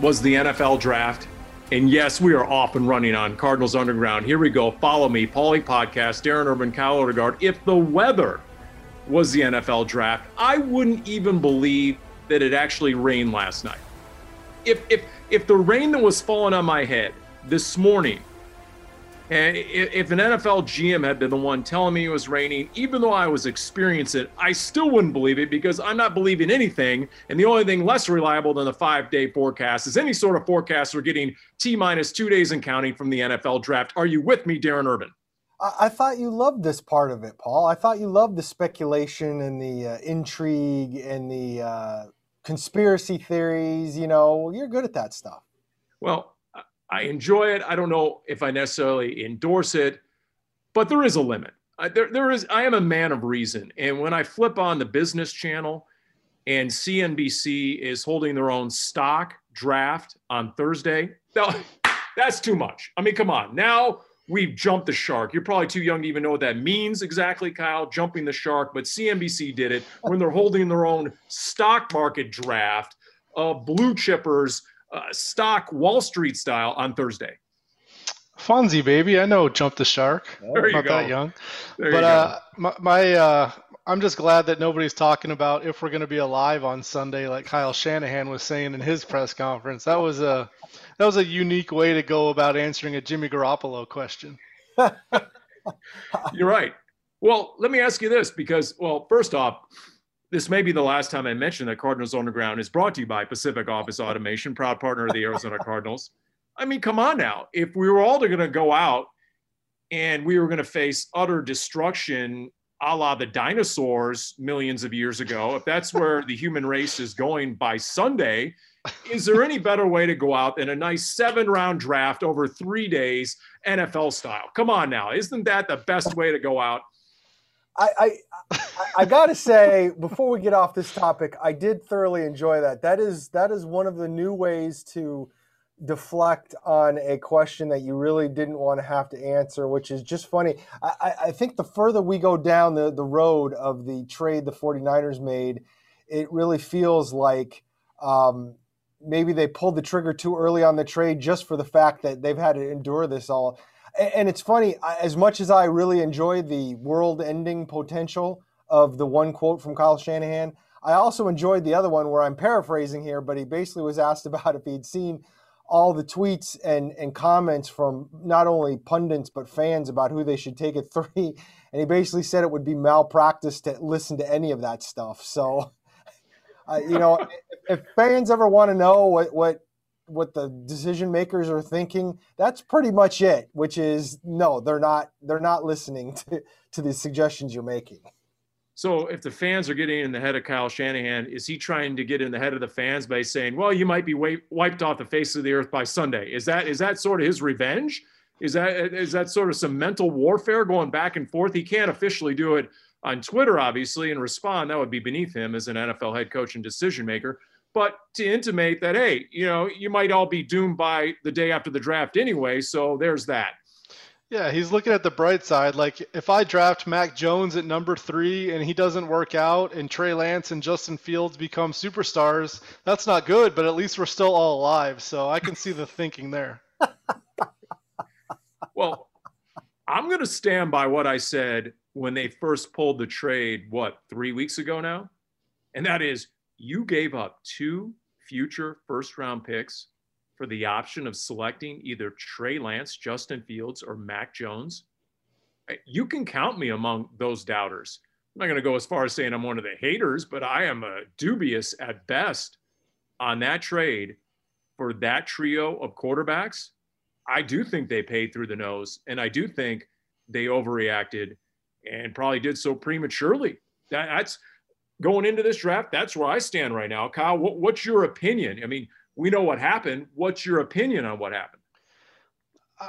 was the NFL draft, and yes, we are off and running on Cardinals Underground. Here we go. Follow me, Paulie Podcast, Darren Urban, Kyle Odegaard. If the weather was the NFL draft, I wouldn't even believe that it actually rained last night. If if if the rain that was falling on my head this morning and if an NFL GM had been the one telling me it was raining, even though I was experiencing it, I still wouldn't believe it because I'm not believing anything. And the only thing less reliable than the five day forecast is any sort of forecast we're getting T minus two days and counting from the NFL draft. Are you with me, Darren Urban? I, thought you loved this part of it, Paul. I thought you loved the speculation and the uh, intrigue and the uh, conspiracy theories. You know, you're good at that stuff. Well, I enjoy it. I don't know if I necessarily endorse it, but there is a limit. I, there, there is. I am a man of reason, and when I flip on the business channel, and CNBC is holding their own stock draft on Thursday, that's too much. I mean, come on. Now we've jumped the shark. You're probably too young to even know what that means exactly, Kyle, jumping the shark. But CNBC did it when they're holding their own stock market draft of blue chippers uh, stock Wall Street style on Thursday. Fonzie, baby, I know jump the shark. There not you go. that young, there but uh, my, my uh, I'm just glad that nobody's talking about if we're going to be alive on Sunday, like Kyle Shanahan was saying in his press conference. That was a that was a unique way to go about answering a Jimmy Garoppolo question. You're right. Well, let me ask you this because, well, first off, this may be the last time I mention that Cardinals Underground is brought to you by Pacific Office Automation, proud partner of the Arizona Cardinals. I mean, come on now. If we were all going to go out and we were going to face utter destruction a la the dinosaurs millions of years ago, if that's where the human race is going by Sunday, is there any better way to go out than a nice seven round draft over three days, NFL style? Come on now. Isn't that the best way to go out? I, I, I gotta say, before we get off this topic, I did thoroughly enjoy that. That is that is one of the new ways to deflect on a question that you really didn't want to have to answer, which is just funny. I, I think the further we go down the, the road of the trade the 49ers made, it really feels like um, maybe they pulled the trigger too early on the trade just for the fact that they've had to endure this all and it's funny as much as i really enjoy the world ending potential of the one quote from kyle shanahan i also enjoyed the other one where i'm paraphrasing here but he basically was asked about if he'd seen all the tweets and, and comments from not only pundits but fans about who they should take at three. And he basically said it would be malpractice to listen to any of that stuff. So uh, you know if, if fans ever want to know what, what what the decision makers are thinking that's pretty much it which is no they're not they're not listening to to the suggestions you're making so if the fans are getting in the head of Kyle Shanahan, is he trying to get in the head of the fans by saying, "Well, you might be wiped off the face of the earth by Sunday"? Is that is that sort of his revenge? Is that is that sort of some mental warfare going back and forth? He can't officially do it on Twitter, obviously, and respond. That would be beneath him as an NFL head coach and decision maker but to intimate that, hey, you know, you might all be doomed by the day after the draft anyway. So there's that. Yeah, he's looking at the bright side. Like, if I draft Mac Jones at number three and he doesn't work out, and Trey Lance and Justin Fields become superstars, that's not good, but at least we're still all alive. So I can see the thinking there. well, I'm going to stand by what I said when they first pulled the trade, what, three weeks ago now? And that is you gave up two future first round picks for the option of selecting either Trey Lance, Justin Fields, or Mac Jones, eh, you can count me among those doubters. I'm not going to go as far as saying I'm one of the haters, but I am dubious at best on that trade for that trio of quarterbacks. I do think they paid through the nose, and I do think they overreacted and probably did so prematurely. That, that's going into this draft. That's where I stand right now. Kyle, what, what's your opinion? I mean, we know what happened. What's your opinion on what happened?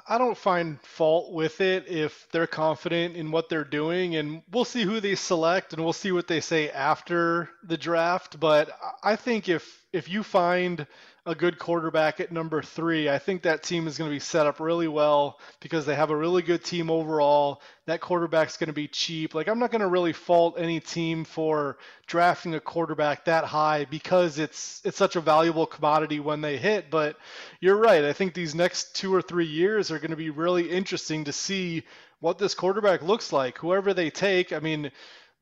I don't find fault with it if they're confident in what they're doing, and we'll see who they select, and we'll see what they say after the draft. But I think if if you find a good quarterback at number three, I think that team is going to be set up really well because they have a really good team overall. That quarterback's going to be cheap. Like, I'm not going to really fault any team for drafting a quarterback that high because it's it's such a valuable commodity when they hit. But you're right. I think these next two or three years are going to be really interesting to see what this quarterback looks like. Whoever they take, I mean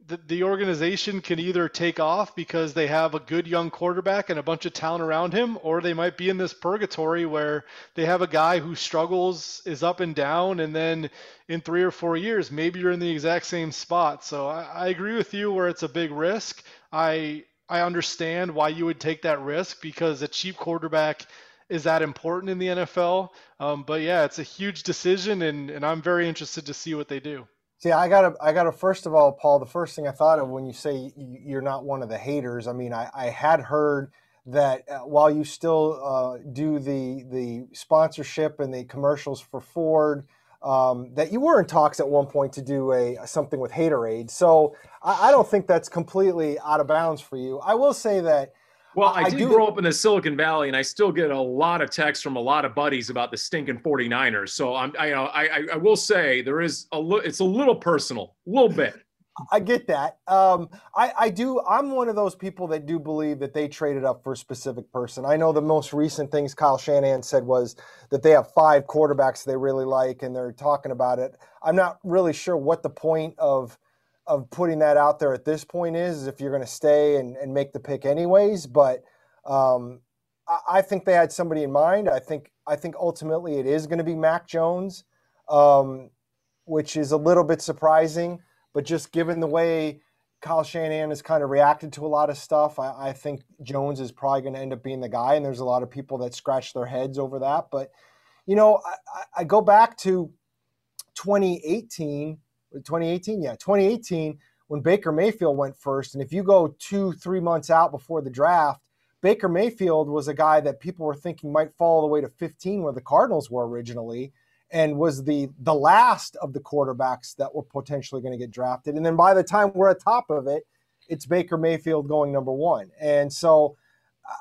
the, the organization can either take off because they have a good young quarterback and a bunch of talent around him, or they might be in this purgatory where they have a guy who struggles, is up and down, and then in three or four years, maybe you're in the exact same spot. So I, I agree with you where it's a big risk. I I understand why you would take that risk because a cheap quarterback is that important in the NFL. Um, but yeah, it's a huge decision, and, and I'm very interested to see what they do. See, I gotta, I gotta. First of all, Paul, the first thing I thought of when you say you're not one of the haters. I mean, I, I had heard that uh, while you still uh, do the the sponsorship and the commercials for Ford, um, that you were in talks at one point to do a something with Haterade. So I, I don't think that's completely out of bounds for you. I will say that well, I, I did do, grow up in the Silicon Valley, and I still get a lot of texts from a lot of buddies about the stinking 49ers. So I'm, I, you know, I, I will say there is a little, it's a little personal, a little bit. I get that. Um, I, I do. I'm one of those people that do believe that they traded up for a specific person. I know the most recent things Kyle Shanahan said was that they have five quarterbacks they really like, and they're talking about it. I'm not really sure what the point of of putting that out there at this point is is if you're going to stay and, and make the pick anyways. But um, I, I, think they had somebody in mind. I think I think ultimately it is going to be Mac Jones, um, which is a little bit surprising. But just given the way Kyle Shanahan has kind of reacted to a lot of stuff, I, I think Jones is probably going to end up being the guy. And there's a lot of people that scratch their heads over that. But you know, I, I go back to 2018 2018, yeah, 2018 when Baker Mayfield went first. And if you go two, three months out before the draft, Baker Mayfield was a guy that people were thinking might fall all the way to 15, where the Cardinals were originally, and was the the last of the quarterbacks that were potentially going to get drafted. And then by the time we're at top of it, it's Baker Mayfield going number one. And so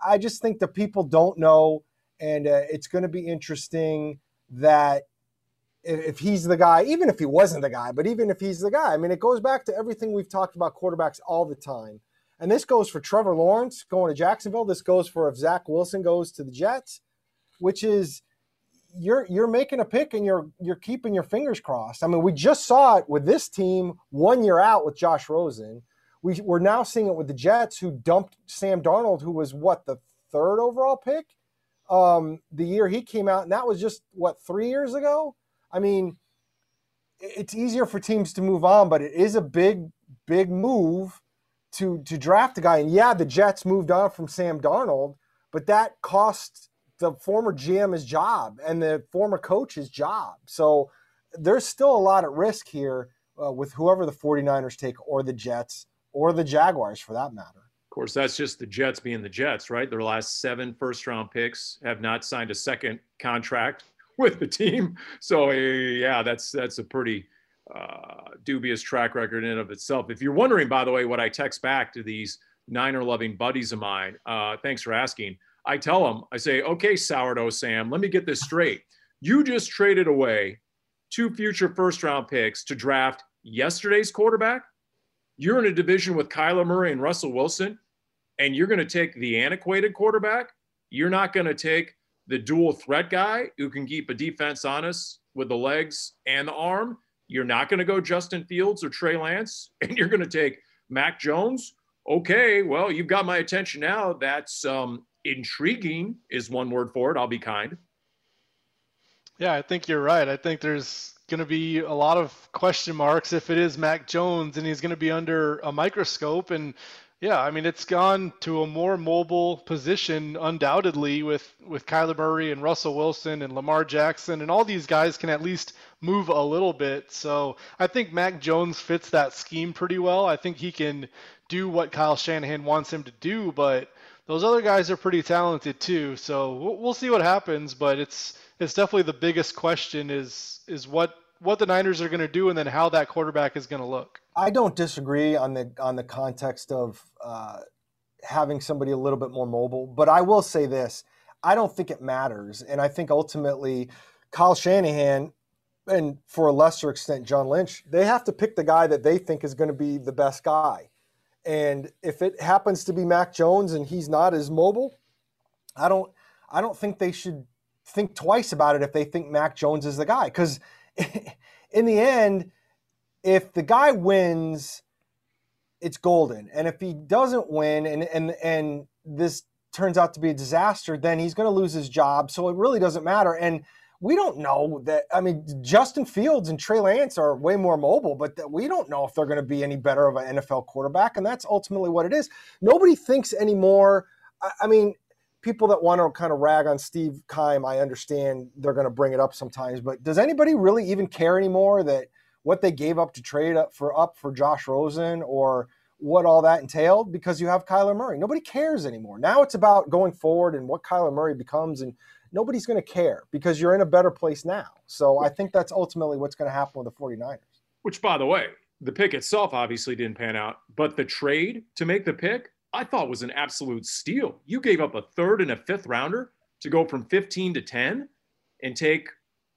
I just think that people don't know, and uh, it's going to be interesting that if he's the guy, even if he wasn't the guy, but even if he's the guy, I mean, it goes back to everything we've talked about quarterbacks all the time. And this goes for Trevor Lawrence going to Jacksonville. This goes for if Zach Wilson goes to the Jets, which is you're you're making a pick and you're you're keeping your fingers crossed. I mean, we just saw it with this team one year out with Josh Rosen. We, we're now seeing it with the Jets, who dumped Sam Darnold, who was what the third overall pick um, the year he came out, and that was just what three years ago. I mean, it's easier for teams to move on, but it is a big, big move to to draft a guy. And yeah, the Jets moved on from Sam Darnold, but that cost the former GM his job and the former coach his job. So there's still a lot at risk here uh, with whoever the 49ers take or the Jets or the Jaguars for that matter. Of course, that's just the Jets being the Jets, right? Their last seven first round picks have not signed a second contract with the team. So yeah, that's that's a pretty uh, dubious track record in and of itself. If you're wondering, by the way, what I text back to these Niner loving buddies of mine, uh, thanks for asking. I tell them, I say, okay, sourdough Sam, let me get this straight. You just traded away two future first round picks to draft yesterday's quarterback. You're in a division with Kyler Murray and Russell Wilson, and you're going to take the antiquated quarterback. You're not going to take the dual threat guy who can keep a defense honest with the legs and the arm. You're not going to go Justin Fields or Trey Lance, and you're going to take Mac Jones. Okay, well, you've got my attention now. That's um, intriguing is one word for it. I'll be kind. Yeah, I think you're right. I think there's going to be a lot of question marks if it is Mac Jones and he's going to be under a microscope. And yeah, I mean, it's gone to a more mobile position, undoubtedly, with, with Kyler Murray and Russell Wilson and Lamar Jackson. And all these guys can at least move a little bit. So I think Mac Jones fits that scheme pretty well. I think he can do what Kyle Shanahan wants him to do, but those other guys are pretty talented too. So we'll, see what happens. But it's it's definitely the biggest question is is what what the Niners are going to do and then how that quarterback is going to look. I don't disagree on the on the context of uh, having somebody a little bit more mobile, but I will say this: I don't think it matters, and I think ultimately Kyle Shanahan and for a lesser extent John Lynch, they have to pick the guy that they think is going to be the best guy. And if it happens to be Mac Jones and he's not as mobile, I don't I don't think they should think twice about it if they think Mac Jones is the guy. Because in the end, if the guy wins, it's golden. And if he doesn't win and and and this turns out to be a disaster, then he's going to lose his job. So it really doesn't matter. And we don't know that. I mean, Justin Fields and Trey Lance are way more mobile, but we don't know if they're going to be any better of an NFL quarterback. And that's ultimately what it is. Nobody thinks anymore. I, I mean, people that want to kind of rag on Steve Keim, I understand they're going to bring it up sometimes, but does anybody really even care anymore that what they gave up to trade up for up for Josh Rosen or what all that entailed because you have Kyler Murray. Nobody cares anymore. Now it's about going forward and what Kyler Murray becomes and nobody's going to care because you're in a better place now. So I think that's ultimately what's going to happen with the 49ers. Which by the way, the pick itself obviously didn't pan out, but the trade to make the pick I thought was an absolute steal. You gave up a third and a fifth rounder to go from 15 to 10 and take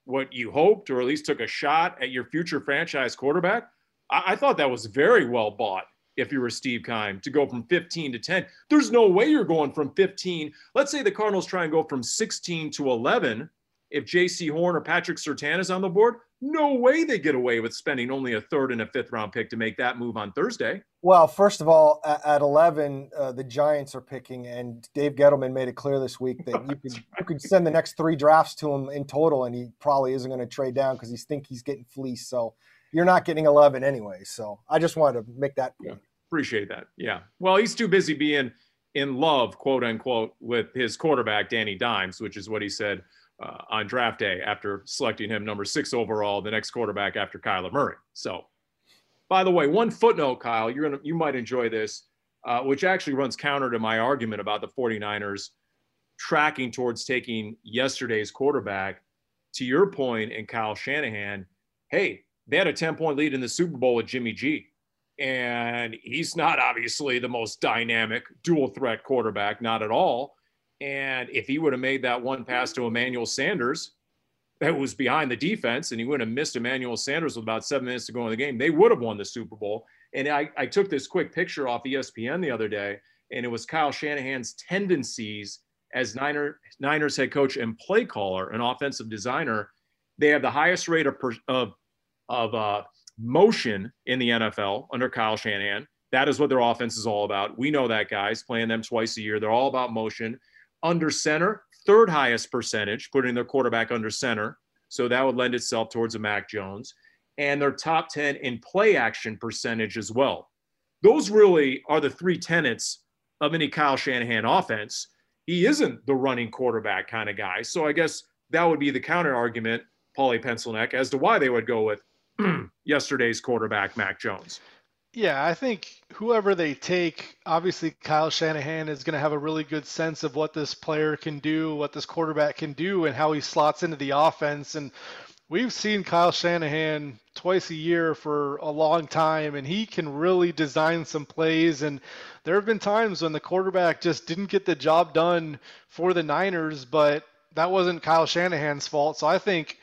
what you hoped, or at least took a shot at your future franchise quarterback. I, I thought that was very well bought if you were Steve Keim to go from 15 to 10. There's no way you're going from 15. Let's say the Cardinals try and go from 16 to 11 if Jaycee Horn or Patrick Surtain is on the board, no way they get away with spending only a third and a fifth round pick to make that move on Thursday. Well, first of all, at 11, uh, the Giants are picking, and Dave Gettleman made it clear this week that you could right. you could send the next three drafts to him in total, and he probably isn't going to trade down because he's think he's getting fleeced. So you're not getting 11 anyway. So I just wanted to make that point. Yeah, appreciate that. Yeah. Well, he's too busy being in love, quote unquote, with his quarterback Danny Dimes, which is what he said uh, on draft day after selecting him number six overall, the next quarterback after Kyler Murray. So, by the way, one footnote, Kyle, you're gonna you might enjoy this, uh, which actually runs counter to my argument about the 49ers tracking towards taking yesterday's quarterback. To your point, and Kyle Shanahan, hey, they had a 10 point lead in the Super Bowl with Jimmy G. And he's not obviously the most dynamic dual threat quarterback, not at all. And if he would have made that one pass to Emmanuel Sanders that was behind the defense and he would have missed Emmanuel Sanders with about seven minutes to go in the game, they would have won the Super Bowl. And I, I took this quick picture off ESPN the other day, and it was Kyle Shanahan's tendencies as Niner, Niners head coach and play caller, an offensive designer. They have the highest rate of, of, of uh, motion in the NFL under Kyle Shanahan. That is what their offense is all about. We know that, guys, playing them twice a year. They're all about motion under center, third highest percentage, putting their quarterback under center. So that would lend itself towards a Mac Jones. And their top 10 in play action percentage as well. Those really are the three tenets of any Kyle Shanahan offense. He isn't the running quarterback kind of guy. So I guess that would be the counter argument, Paulie Pencilneck, as to why they would go with yesterday's quarterback, Mac Jones. Yeah, I think whoever they take, obviously Kyle Shanahan is going to have a really good sense of what this player can do, what this quarterback can do, and how he slots into the offense. And we've seen Kyle Shanahan twice a year for a long time, and he can really design some plays. And there have been times when the quarterback just didn't get the job done for the Niners, but that wasn't Kyle Shanahan's fault. So I think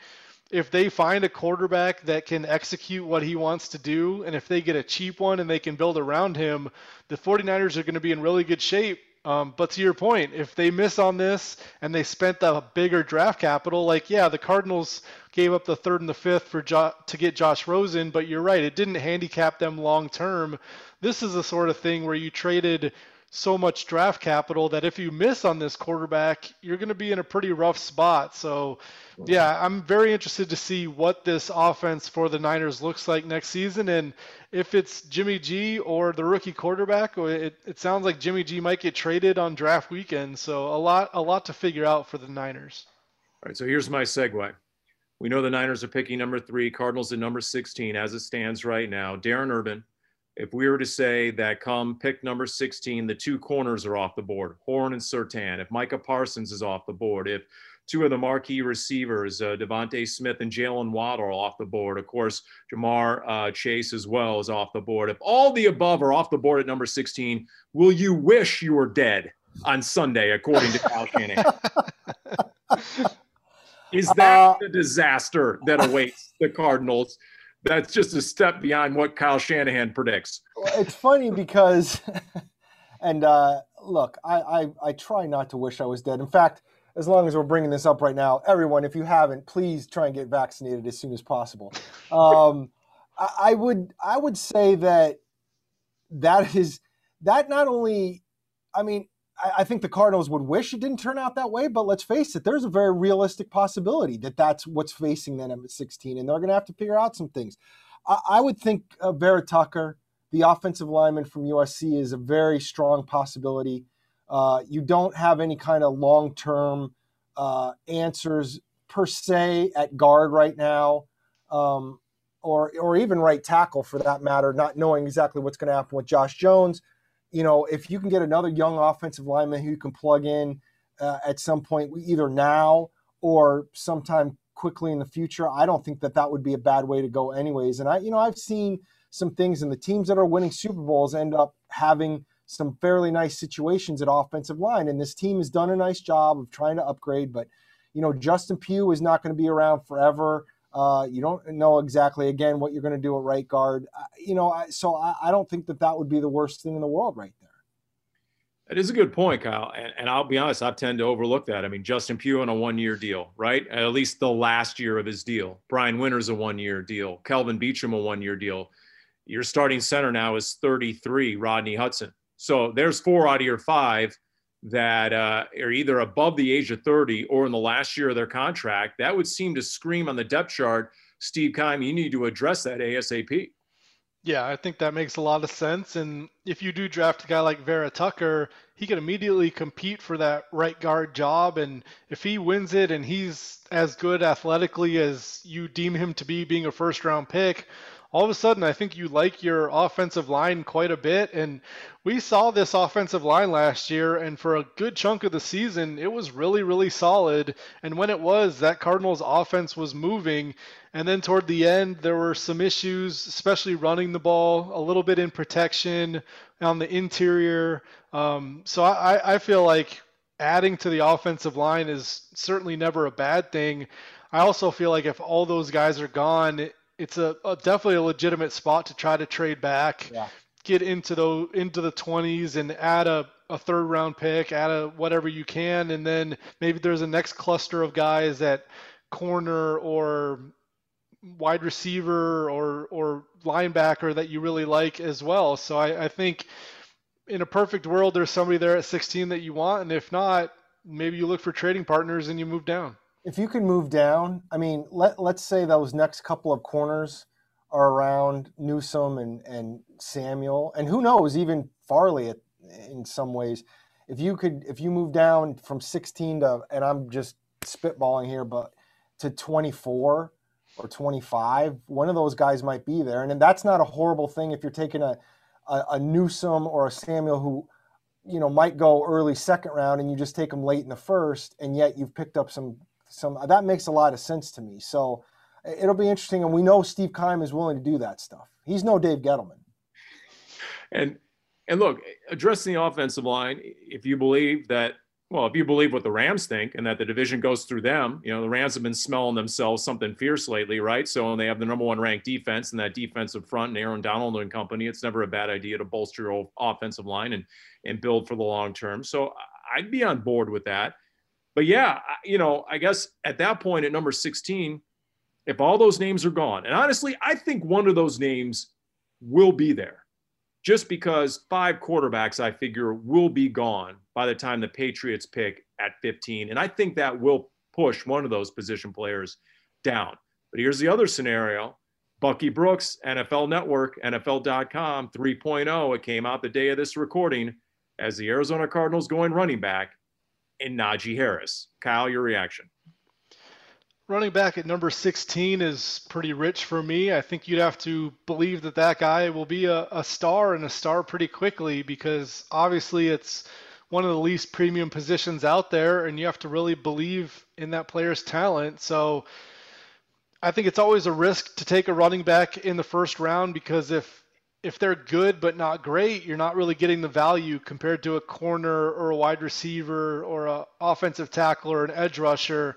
if they find a quarterback that can execute what he wants to do, and if they get a cheap one and they can build around him, the 49ers are going to be in really good shape. Um, but to your point, if they miss on this and they spent the bigger draft capital, like yeah, the Cardinals gave up the third and the fifth for jo- to get Josh Rosen, but you're right, it didn't handicap them long term. This is the sort of thing where you traded so much draft capital that if you miss on this quarterback, you're going to be in a pretty rough spot. So, yeah, I'm very interested to see what this offense for the Niners looks like next season. And if it's Jimmy G or the rookie quarterback, it, it sounds like Jimmy G might get traded on draft weekend. So, a lot, a lot to figure out for the Niners. All right. So, here's my segue. We know the Niners are picking number three, Cardinals at number 16 as it stands right now. Darren Urban, if we were to say that come pick number 16, the two corners are off the board, Horn and Surtain, if Micah Parsons is off the board, if two of the marquee receivers, uh, DeVonta Smith and Jalen Waddle are off the board, of course, Ja'Marr uh, Chase as well is off the board. If all the above are off the board at number 16, will you wish you were dead on Sunday, according to Kyle Shanahan? is that uh, the disaster that awaits the Cardinals? That's just a step beyond what Kyle Shanahan predicts. It's funny because, and uh, look, I, I, I try not to wish I was dead. In fact, as long as we're bringing this up right now, everyone, if you haven't, please try and get vaccinated as soon as possible. Um, I, I would I would say that that is that not only, I mean, I, think the Cardinals would wish it didn't turn out that way, but let's face it, there's a very realistic possibility that that's what's facing them at 16, and they're going to have to figure out some things. I, I would think uh, Vera Tucker, the offensive lineman from USC, is a very strong possibility. Uh, you don't have any kind of long term uh, answers per se at guard right now, um, or or even right tackle for that matter. Not knowing exactly what's going to happen with Josh Jones you know, if you can get another young offensive lineman who you can plug in uh, at some point, either now or sometime quickly in the future, I don't think that that would be a bad way to go, anyways. And I, you know, I've seen some things, and the teams that are winning Super Bowls end up having some fairly nice situations at offensive line. And this team has done a nice job of trying to upgrade, but you know, Justin Pugh is not going to be around forever. Uh, you don't know exactly again what you're going to do at right guard. Uh, you know, I, so I, I, don't think that that would be the worst thing in the world right there. That is a good point, Kyle. And, and I'll be honest, I tend to overlook that. I mean, Justin Pugh on a one-year deal, right? At least the last year of his deal. Brian Winters a one-year deal. Kelvin Beachum a one-year deal. Your starting center now is 33, Rodney Hudson. So there's four out of your five that uh, are either above the age of 30 or in the last year of their contract, that would seem to scream on the depth chart, Steve Keim, you need to address that ASAP. Yeah, I think that makes a lot of sense. And if you do draft a guy like Vera Tucker, he can immediately compete for that right guard job. And if he wins it and he's as good athletically as you deem him to be, being a first round pick, all of a sudden I think you like your offensive line quite a bit. And we saw this offensive line last year, and for a good chunk of the season, it was really, really solid. And when it was, that Cardinals offense was moving. And then toward the end, there were some issues, especially running the ball, a little bit in protection on the interior. Um, so I, I feel like adding to the offensive line is certainly never a bad thing. I also feel like if all those guys are gone, it's a, a, definitely a legitimate spot to try to trade back, yeah. get into the into the 20s and add a, a third round pick, add a whatever you can, and then maybe there's a next cluster of guys at corner or wide receiver or or linebacker that you really like as well. So I, I think in a perfect world, there's somebody there at 16 that you want, and if not, maybe you look for trading partners and you move down if you can move down, I mean, let let's say those next couple of corners are around Newsome and and Samuel, and who knows, even Farley at, in some ways. If you could, if you move down from 16 to, and I'm just spitballing here, but to 24 or 25, one of those guys might be there, and, and that's not a horrible thing if you're taking a a, a Newsome or a Samuel who you know might go early second round and you just take them late in the first and yet you've picked up some some that makes a lot of sense to me. So it'll be interesting, and we know Steve Keim is willing to do that stuff. He's no Dave Gettleman. And and look, addressing the offensive line, if you believe that, well, if you believe what the Rams think and that the division goes through them, you know, the Rams have been smelling themselves something fierce lately, right? So when they have the number one ranked defense and that defensive front and Aaron Donald and company. It's never a bad idea to bolster your offensive line and and build for the long term. So I'd be on board with that but yeah, you know, I guess at that point at number 16, if all those names are gone, and honestly, I think one of those names will be there. just because five quarterbacks, I figure, will be gone by the time the Patriots pick at 15. And I think that will push one of those position players down. But here's the other scenario Bucky Brooks, NFL Network, NFL.com 3.0. It came out the day of this recording as the Arizona Cardinals going running back in Najee Harris. Kyle, your reaction? Running back at number 16 is pretty rich for me. I think you'd have to believe that that guy will be a, a star and a star pretty quickly because obviously it's one of the least premium positions out there, and you have to really believe in that player's talent. So I think it's always a risk to take a running back in the first round because if if they're good but not great, you're not really getting the value compared to a corner or a wide receiver or a offensive tackle or an edge rusher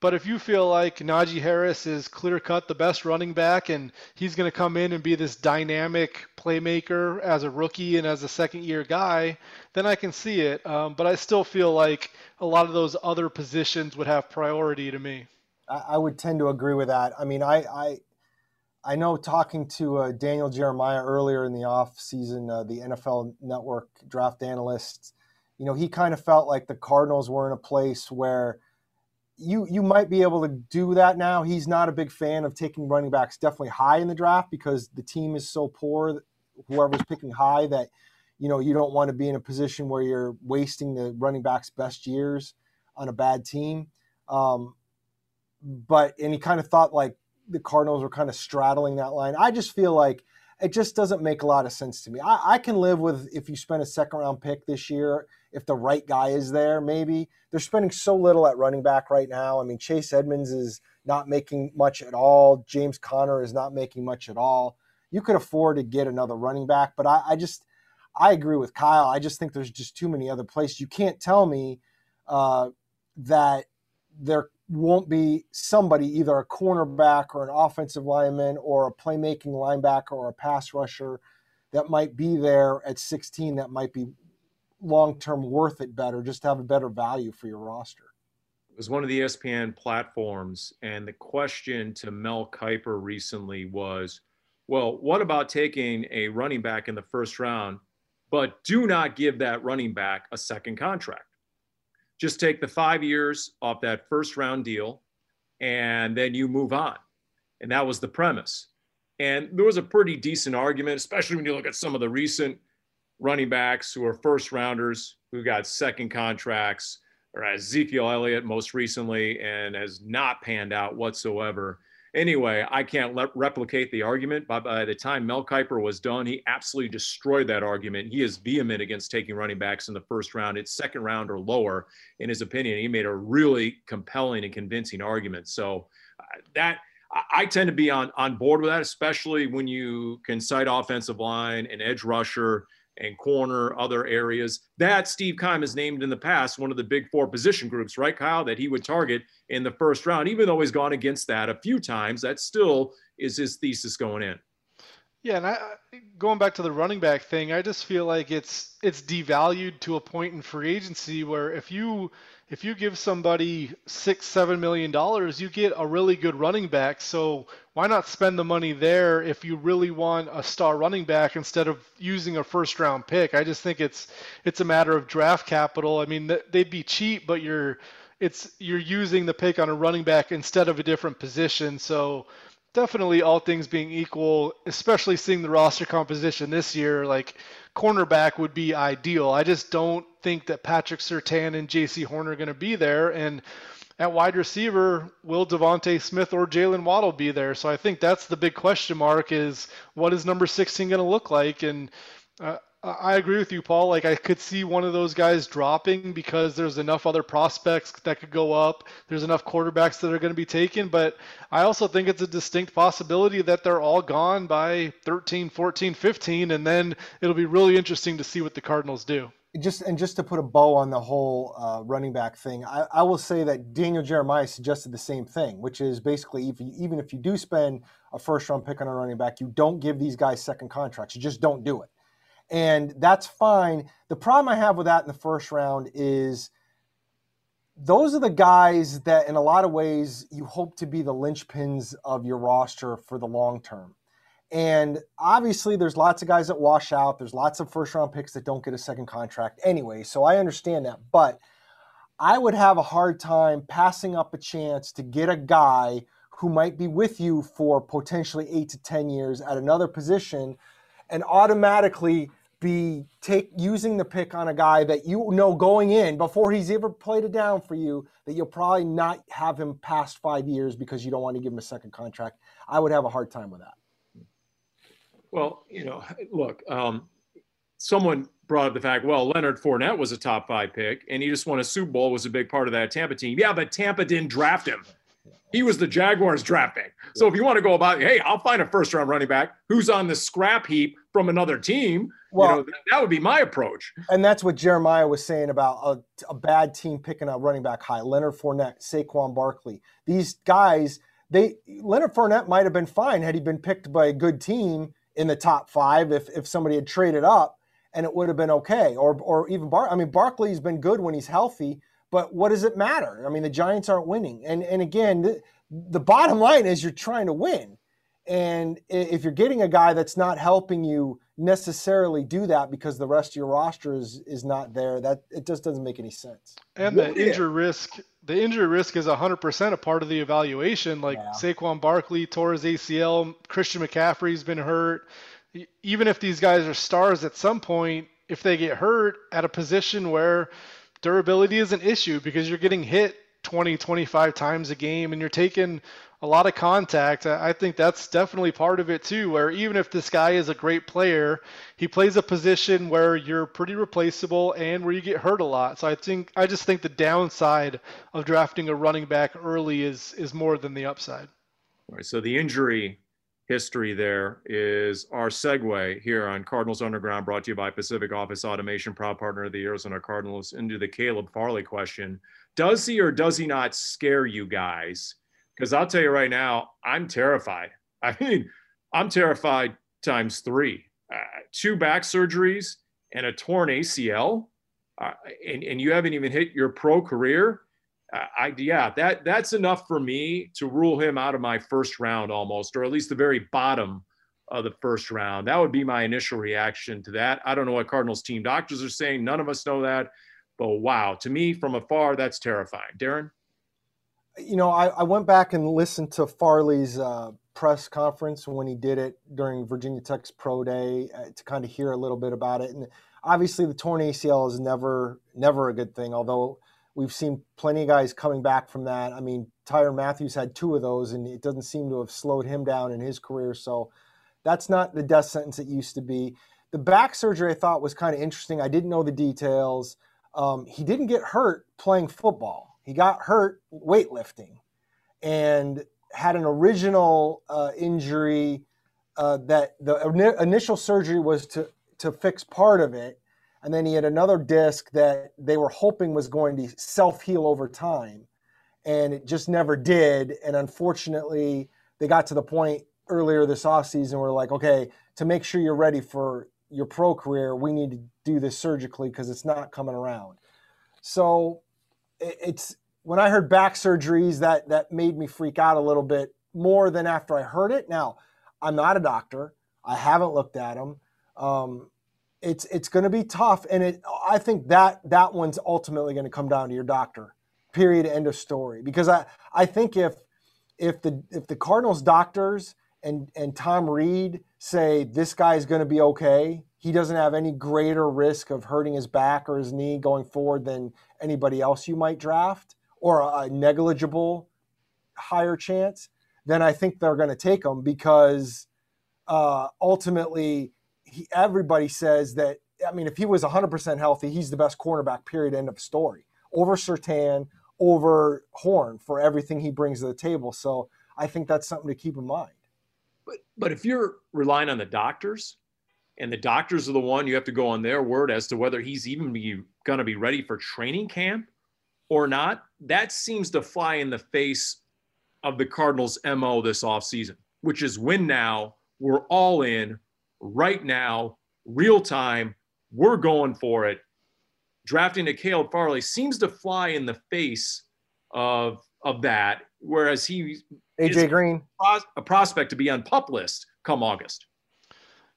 but if you feel like Najee Harris is clear cut the best running back and he's going to come in and be this dynamic playmaker as a rookie and as a second year guy, then I can see it. Um, but I still feel like a lot of those other positions would have priority to me. I, would tend to agree with that. I mean, I, I, I know talking to uh, Daniel Jeremiah earlier in the off season, uh, the NFL Network draft analyst, you know, he kind of felt like the Cardinals were in a place where you you might be able to do that now. He's not a big fan of taking running backs definitely high in the draft because the team is so poor. Whoever's picking high, that you know you don't want to be in a position where you're wasting the running back's best years on a bad team. Um, but and he kind of thought like the Cardinals were kind of straddling that line. I just feel like it just doesn't make a lot of sense to me. I, I can live with if you spend a second round pick this year if the right guy is there, maybe. They're spending so little at running back right now. I mean, Chase Edmonds is not making much at all. James Conner is not making much at all. You could afford to get another running back, but I, I just, I agree with Kyle. I just think there's just too many other places. You can't tell me uh, that there won't be somebody, either a cornerback or an offensive lineman or a playmaking linebacker or a pass rusher that might be there at 16 that might be long term worth it better, just to have a better value for your roster. It was one of the ESPN platforms, and the question to Mel Kiper recently was, well, what about taking a running back in the first round, but do not give that running back a second contract? Just take the five years off that first round deal, and then you move on. And that was the premise. And there was a pretty decent argument, especially when you look at some of the recent running backs who are first rounders who got second contracts, or Ezekiel Elliott most recently, and has not panned out whatsoever. Anyway, I can't le- replicate the argument, but by the time Mel Kiper was done, he absolutely destroyed that argument. He is vehement against taking running backs in the first round. It's second round or lower, in his opinion. He made a really compelling and convincing argument. So uh, that I tend to be on on board with that, especially when you can cite offensive line and edge rusher and corner, other areas. That Steve Keim has named in the past one of the big four position groups, right, Kyle, that he would target in the first round. Even though he's gone against that a few times, that still is his thesis going in. Yeah, and I, going back to the running back thing, I just feel like it's it's devalued to a point in free agency where if you if you give somebody six, seven million dollars, you get a really good running back. So why not spend the money there if you really want a star running back instead of using a first round pick? I just think it's it's a matter of draft capital. I mean, they'd be cheap, but you're it's you're using the pick on a running back instead of a different position. So definitely all things being equal, especially seeing the roster composition this year, like cornerback would be ideal. I just don't think that Patrick Surtain and Jaycee Horn are going to be there. And at wide receiver, will DeVonta Smith or Jalen Waddle be there? So I think that's the big question mark is what is number 16 going to look like? And uh, I agree with you, Paul. Like I could see one of those guys dropping because there's enough other prospects that could go up. There's enough quarterbacks that are going to be taken, but I also think it's a distinct possibility that they're all gone by 13, 14, 15, and then it'll be really interesting to see what the Cardinals do. Just and just to put a bow on the whole uh, running back thing, I, I, will say that Daniel Jeremiah suggested the same thing, which is basically if you, even if you do spend a first round pick on a running back, you don't give these guys second contracts. You just don't do it and that's fine. The problem I have with that in the first round is those are the guys that, in a lot of ways, you hope to be the linchpins of your roster for the long term. And obviously, there's lots of guys that wash out. There's lots of first round picks that don't get a second contract anyway. So I understand that. But I would have a hard time passing up a chance to get a guy who might be with you for potentially eight to 10 years at another position and automatically be take using the pick on a guy that you know going in before he's ever played it down for you that you'll probably not have him past five years because you don't want to give him a second contract. I would have a hard time with that. Well, you know, look, um, someone brought up the fact, well, Leonard Fournette was a top five pick and he just won a Super Bowl, was a big part of that Tampa team. Yeah, but Tampa didn't draft him. He was the Jaguars draft pick. So if you want to go about, hey, I'll find a first round running back who's on the scrap heap from another team. Well, you know, that would be my approach. And that's what Jeremiah was saying about a, a bad team picking a running back high. Leonard Fournette, Saquon Barkley. These guys, they Leonard Fournette might have been fine had he been picked by a good team in the top five if, if somebody had traded up and it would have been okay. Or or even Bar I mean Barkley's been good when he's healthy, but what does it matter? I mean, the Giants aren't winning. And and again, the, the bottom line is you're trying to win. And if you're getting a guy that's not helping you necessarily do that because the rest of your roster is is not there, that it just doesn't make any sense. And the injury risk, the injury risk is 100% a part of the evaluation. Like yeah. Saquon Barkley tore his ACL, Christian McCaffrey's been hurt. Even if these guys are stars at some point, if they get hurt at a position where durability is an issue because you're getting hit 20, 25 times a game and you're taking a lot of contact. I think that's definitely part of it too, where even if this guy is a great player, he plays a position where you're pretty replaceable and where you get hurt a lot. So I think I just think the downside of drafting a running back early is is more than the upside. All right. So the injury history there is our segue here on Cardinals Underground, brought to you by Pacific Office Automation, proud partner of the Arizona Cardinals, into the Caleb Farley question. Does he or does he not scare you guys? Because I'll tell you right now, I'm terrified. I mean, I'm terrified times three. Uh, two back surgeries and a torn ACL, uh, and, and you haven't even hit your pro career I yeah, that that's enough for me to rule him out of my first round almost, or at least the very bottom of the first round. That would be my initial reaction to that. I don't know what Cardinals team doctors are saying. None of us know that, but wow, to me from afar, that's terrifying. Darren, you know, I, I went back and listened to Farley's uh, press conference when he did it during Virginia Tech's pro day uh, to kind of hear a little bit about it, and obviously the torn ACL is never never a good thing, although We've seen plenty of guys coming back from that. I mean, Tyrann Mathieu had two of those, and it doesn't seem to have slowed him down in his career. So that's not the death sentence it used to be. The back surgery I thought was kind of interesting. I didn't know the details. Um, he didn't get hurt playing football. He got hurt weightlifting, and had an original uh, injury uh, that the initial surgery was to to fix part of it, and then he had another disc that they were hoping was going to self heal over time. And it just never did. And unfortunately, they got to the point earlier this offseason where, like, okay, to make sure you're ready for your pro career, we need to do this surgically because it's not coming around. So it's when I heard back surgeries, that, that made me freak out a little bit more than after I heard it. Now, I'm not a doctor, I haven't looked at them. Um, it's it's going to be tough, and it I think that that one's ultimately going to come down to your doctor. Period. End of story. Because I I think if if the if the Cardinals doctors and and Tom Reed say this guy is going to be okay, he doesn't have any greater risk of hurting his back or his knee going forward than anybody else you might draft, or a, negligible higher chance. Then I think they're going to take him because uh, ultimately he, everybody says that. I mean, if he was 100% healthy, he's the best cornerback. Period. End of story. Over Surtain, over Horn for everything he brings to the table. So I think that's something to keep in mind. But but if you're relying on the doctors, and the doctors are the one you have to go on their word as to whether he's even going to be ready for training camp or not, that seems to fly in the face of the Cardinals' MO this offseason, which is win now, we're all in, right now, real time. We're going for it. Drafting a Caleb Farley seems to fly in the face of of that, whereas he AJ Green, a prospect to be on pup list come August.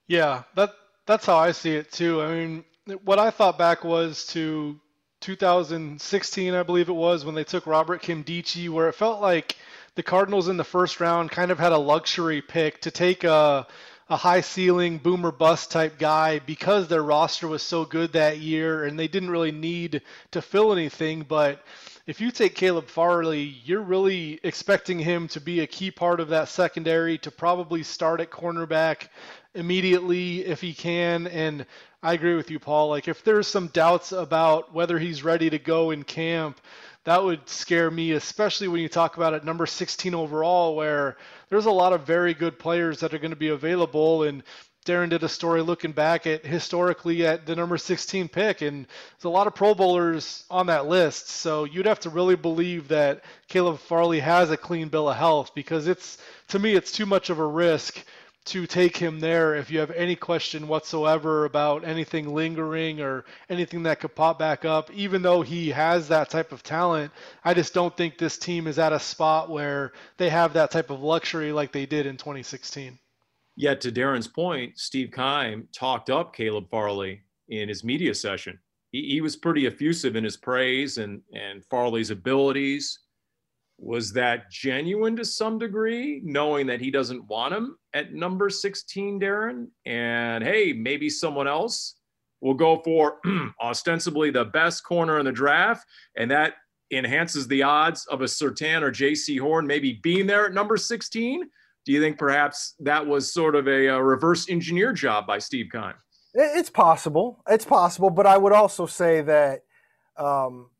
Yeah, that that's how I see it too. I mean, what I thought back was to 2016, I believe it was, when they took Robert Nkemdiche, where it felt like the Cardinals in the first round kind of had a luxury pick to take a a high ceiling boomer bust type guy because their roster was so good that year and they didn't really need to fill anything. But if you take Caleb Farley, you're really expecting him to be a key part of that secondary to probably start at cornerback immediately if he can. And I agree with you, Paul. Like if there's some doubts about whether he's ready to go in camp, that would scare me, especially when you talk about at number 16 overall, where there's a lot of very good players that are going to be available. And Darren did a story looking back at historically at the number 16 pick, and there's a lot of Pro Bowlers on that list. So you'd have to really believe that Caleb Farley has a clean bill of health because it's to me it's too much of a risk to take him there if you have any question whatsoever about anything lingering or anything that could pop back up. Even though he has that type of talent, I just don't think this team is at a spot where they have that type of luxury like they did in 2016. Yet, to Darren's point, Steve Keim talked up Caleb Farley in his media session. He, he was pretty effusive in his praise and, and Farley's abilities was that genuine to some degree, knowing that he doesn't want him at number 16, Darren? And hey, maybe someone else will go for ostensibly the best corner in the draft, and that enhances the odds of a Surtain or Jaycee Horn maybe being there at number 16? Do you think perhaps that was sort of a, a reverse engineer job by Steve Keim? It's possible. It's possible, but I would also say that um,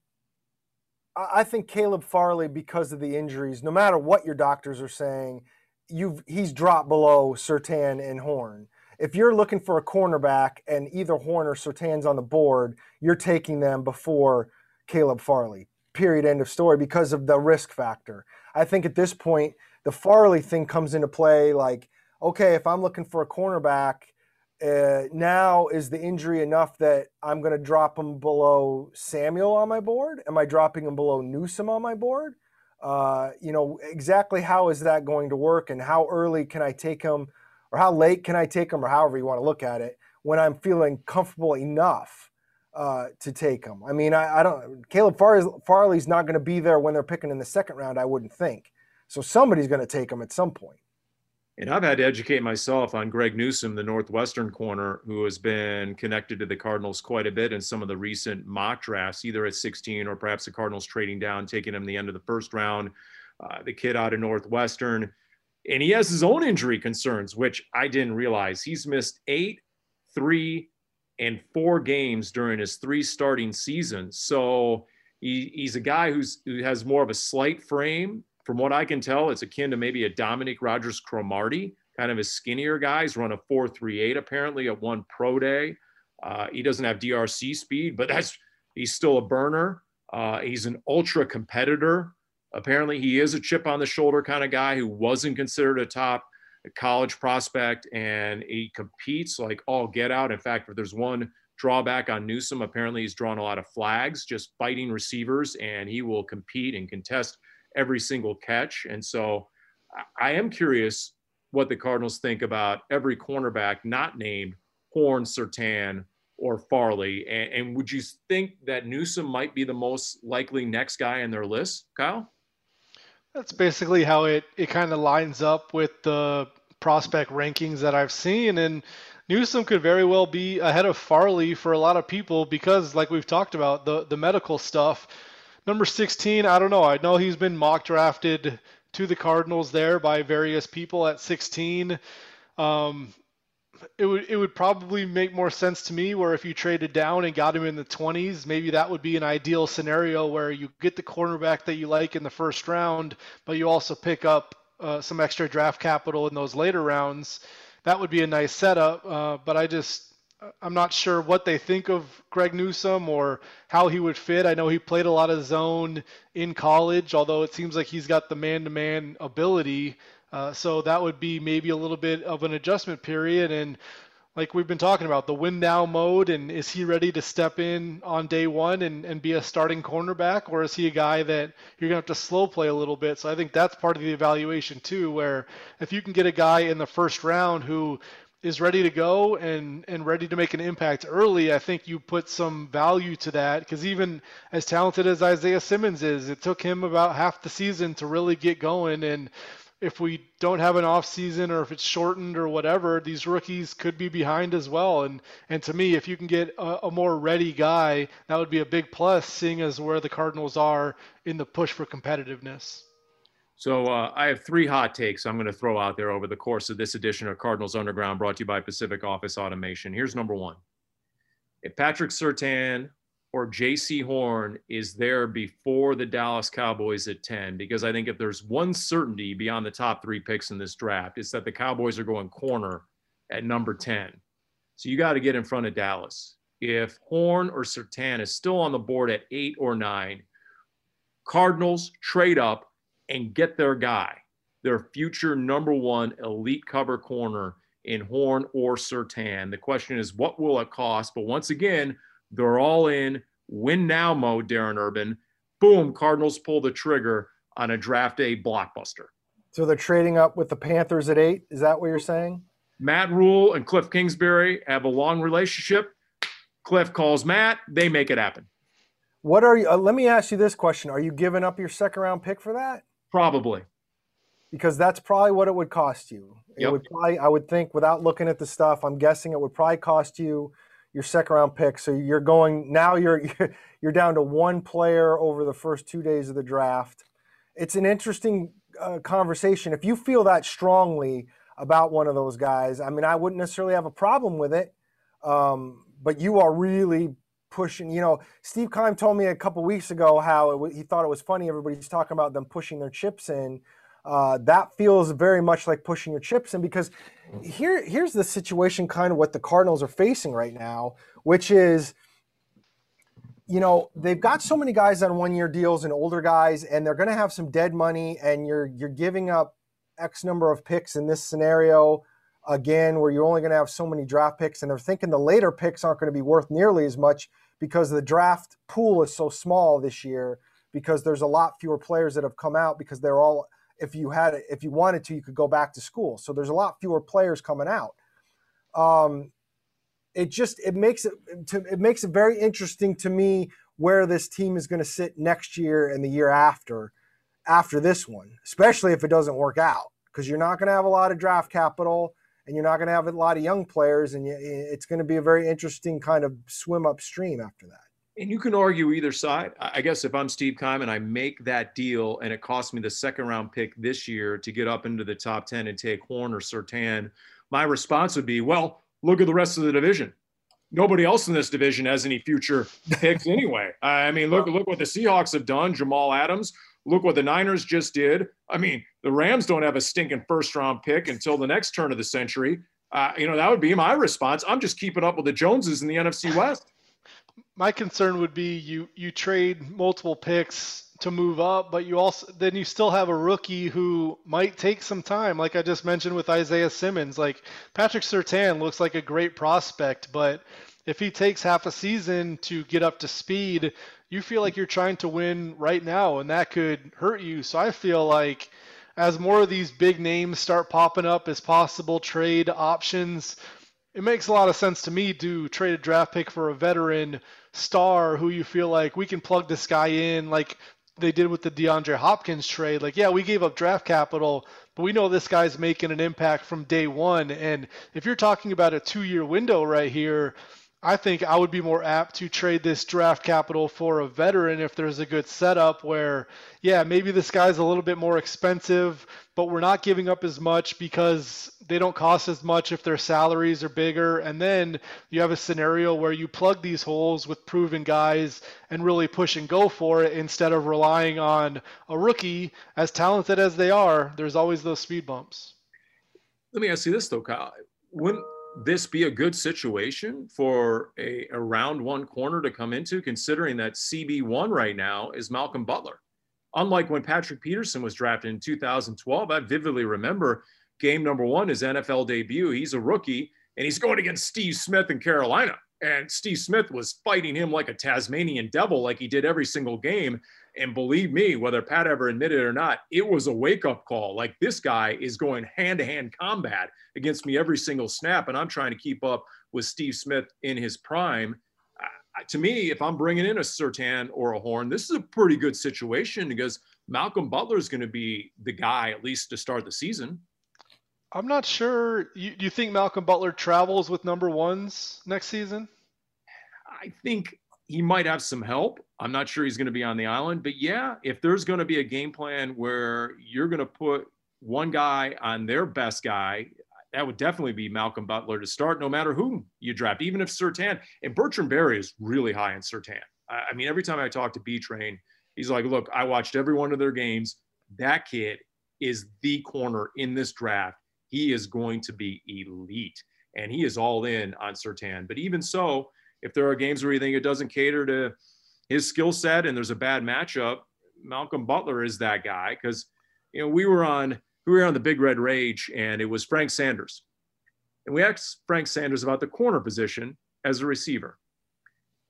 I think Caleb Farley, because of the injuries, no matter what your doctors are saying, you've he's dropped below Surtain and Horn. If you're looking for a cornerback and either Horn or Surtain's on the board, you're taking them before Caleb Farley. Period. End of story. Because of the risk factor. I think at this point, the Farley thing comes into play. Like, okay, if I'm looking for a cornerback uh, now is the injury enough that I'm going to drop him below Samuel on my board? Am I dropping him below Newsome on my board? Uh, you know, exactly how is that going to work and how early can I take him or how late can I take him or however you want to look at it when I'm feeling comfortable enough uh, to take him? I mean, I, I don't, Caleb Farley's not going to be there when they're picking in the second round, I wouldn't think. So somebody's going to take him at some point. And I've had to educate myself on Greg Newsome, the Northwestern corner, who has been connected to the Cardinals quite a bit in some of the recent mock drafts, either at 16 or perhaps the Cardinals trading down, taking him the end of the first round. Uh, the kid out of Northwestern. And he has his own injury concerns, which I didn't realize. He's missed eight, three, and four games during his three starting seasons. So he, he's a guy who's who has more of a slight frame from what I can tell, it's akin to maybe a Dominique Rodgers-Cromartie, kind of a skinnier guy. He's run a 4.38 apparently at one pro day. Uh, he doesn't have DRC speed, but that's he's still a burner. Uh, he's an ultra competitor. Apparently, he is a chip on the shoulder kind of guy who wasn't considered a top college prospect, and he competes like all get out. In fact, if there's one drawback on Newsome, apparently he's drawn a lot of flags just fighting receivers, and he will compete and contest every single catch. And so I am curious what the Cardinals think about every cornerback not named Horn, Surtain, or Farley. And, and, would you think that Newsome might be the most likely next guy on their list, Kyle? That's basically how it, it kind of lines up with the prospect rankings that I've seen. And Newsome could very well be ahead of Farley for a lot of people because, like we've talked about, the, the medical stuff Number 16, I don't know. I know he's been mock drafted to the Cardinals there by various people at 16. Um, it would it would probably make more sense to me where if you traded down and got him in the 20s, maybe that would be an ideal scenario where you get the cornerback that you like in the first round, but you also pick up uh, some extra draft capital in those later rounds. That would be a nice setup. Uh, but I just I'm not sure what they think of Greg Newsome or how he would fit. I know he played a lot of zone in college, although it seems like he's got the man-to-man ability. Uh, so that would be maybe a little bit of an adjustment period. And like we've been talking about, the win now mode, and is he ready to step in on day one and, and be a starting cornerback, or is he a guy that you're gonna have to slow play a little bit? So I think that's part of the evaluation too, where if you can get a guy in the first round who is ready to go and and ready to make an impact early, I think you put some value to that because even as talented as Isaiah Simmons is, it took him about half the season to really get going and if we don't have an off season or if it's shortened or whatever, these rookies could be behind as well. And and to me, if you can get a, a, more ready guy, that would be a big plus, seeing as where the Cardinals are in the push for competitiveness. So uh, I have three hot takes I'm going to throw out there over the course of this edition of Cardinals Underground, brought to you by Pacific Office Automation. Here's number one: If Patrick Surtain or Jaycee Horn is there before the Dallas Cowboys at 10 because I think if there's one certainty beyond the top three picks in this draft, it's that the Cowboys are going corner at number 10. So you got to get in front of Dallas. If Horn or Surtain is still on the board at eight or nine, Cardinals trade up and get their guy, their future number one elite cover corner in Horn or Surtain. The question is, what will it cost? But once again, they're all in win now mode, Darren Urban. Boom, Cardinals pull the trigger on a draft day blockbuster. So they're trading up with the Panthers at eight. Is that what you're saying? Matt Rhule and Cliff Kingsbury have a long relationship. Cliff calls Matt, they make it happen. What are you? Uh, let me ask you this question: Are you giving up your second round pick for that? Probably, because that's probably what it would cost you. It yep. would probably, I would think, without looking at the stuff, I'm guessing it would probably cost you your second round pick. So you're going now. You're you're down to one player over the first two days of the draft. It's an interesting uh, conversation. If you feel that strongly about one of those guys, I mean, I wouldn't necessarily have a problem with it. Um, but you are really pushing. You know, Steve Keim told me a couple weeks ago how he thought it was funny. Everybody's talking about them pushing their chips in uh, that feels very much like pushing your chips in because here here's the situation kind of what the Cardinals are facing right now, which is you know they've got so many guys on one year deals and older guys and they're going to have some dead money and you're you're giving up x number of picks in this scenario again where you're only going to have so many draft picks and they're thinking the later picks aren't going to be worth nearly as much because the draft pool is so small this year because there's a lot fewer players that have come out because they're all if you had if you wanted to, you could go back to school. So there's a lot fewer players coming out. Um, it just it makes it it makes it very interesting to me where this team is going to sit next year and the year after after this one, especially if it doesn't work out because you're not going to have a lot of draft capital and you're not going to have a lot of young players and it's going to be a very interesting kind of swim upstream after that and you can argue either side. I guess if I'm Steve Keim and I make that deal and it costs me the second round pick this year to get up into the top 10 and take Horn or Surtain, my response would be, well, look at the rest of the division. Nobody else in this division has any future picks anyway. I mean, look look what the Seahawks have done. Jamal Adams. Look what the Niners just did. I mean, the Rams don't have a stinking first round pick until the next turn of the century. Uh, you know, that would be my response. I'm just keeping up with the Joneses in the NFC West my concern would be you you trade multiple picks to move up, but you also then you still have a rookie who might take some time, like I just mentioned with Isaiah Simmons. Like Patrick Surtain looks like a great prospect, but if he takes half a season to get up to speed, you feel like you're trying to win right now, and that could hurt you. So I feel like as more of these big names start popping up as possible trade options, it makes a lot of sense to me to trade a draft pick for a veteran star who you feel like we can plug this guy in like they did with the DeAndre Hopkins trade. Like, yeah, we gave up draft capital, but we know this guy's making an impact from day one. And if you're talking about a two year window right here, I think I would be more apt to trade this draft capital for a veteran if there's a good setup where, yeah, maybe this guy's a little bit more expensive, but we're not giving up as much because they don't cost as much if their salaries are bigger. And then you have a scenario where you plug these holes with proven guys and really push and go for it instead of relying on a rookie, as talented as they are, there's always those speed bumps. Let me ask you this though, Kyle. When this be a good situation for a, a round one corner to come into, considering that CB1 right now is Malcolm Butler? Unlike when Patrick Peterson was drafted in 2012, I vividly remember game number one, his NFL debut. He's a rookie. and he's going against Steve Smith in Carolina. And Steve Smith was fighting him like a Tasmanian devil, like he did every single game. And believe me, whether Pat ever admitted it or not, it was a wake up call. Like this guy is going hand to hand combat against me every single snap. And I'm trying to keep up with Steve Smith in his prime. Uh, to me, if I'm bringing in a Surtain or a Horn, this is a pretty good situation because Malcolm Butler is going to be the guy, at least to start the season. I'm not sure. You, you think Malcolm Butler travels with number ones next season? I think he might have some help. I'm not sure he's going to be on the island, but yeah, if there's going to be a game plan where you're going to put one guy on their best guy, that would definitely be Malcolm Butler to start, no matter who you draft, even if Surtain and Bertrand Berry is really high in Surtain. I mean, every time I talk to B Train, he's like, "Look, I watched every one of their games. That kid is the corner in this draft he is going to be elite. And he is all in on Surtain. But even so, if there are games where you think it doesn't cater to his skill set and there's a bad matchup, Malcolm Butler is that guy. Because you know, we were on we were on the Big Red Rage, and it was Frank Sanders. And we asked Frank Sanders about the corner position as a receiver.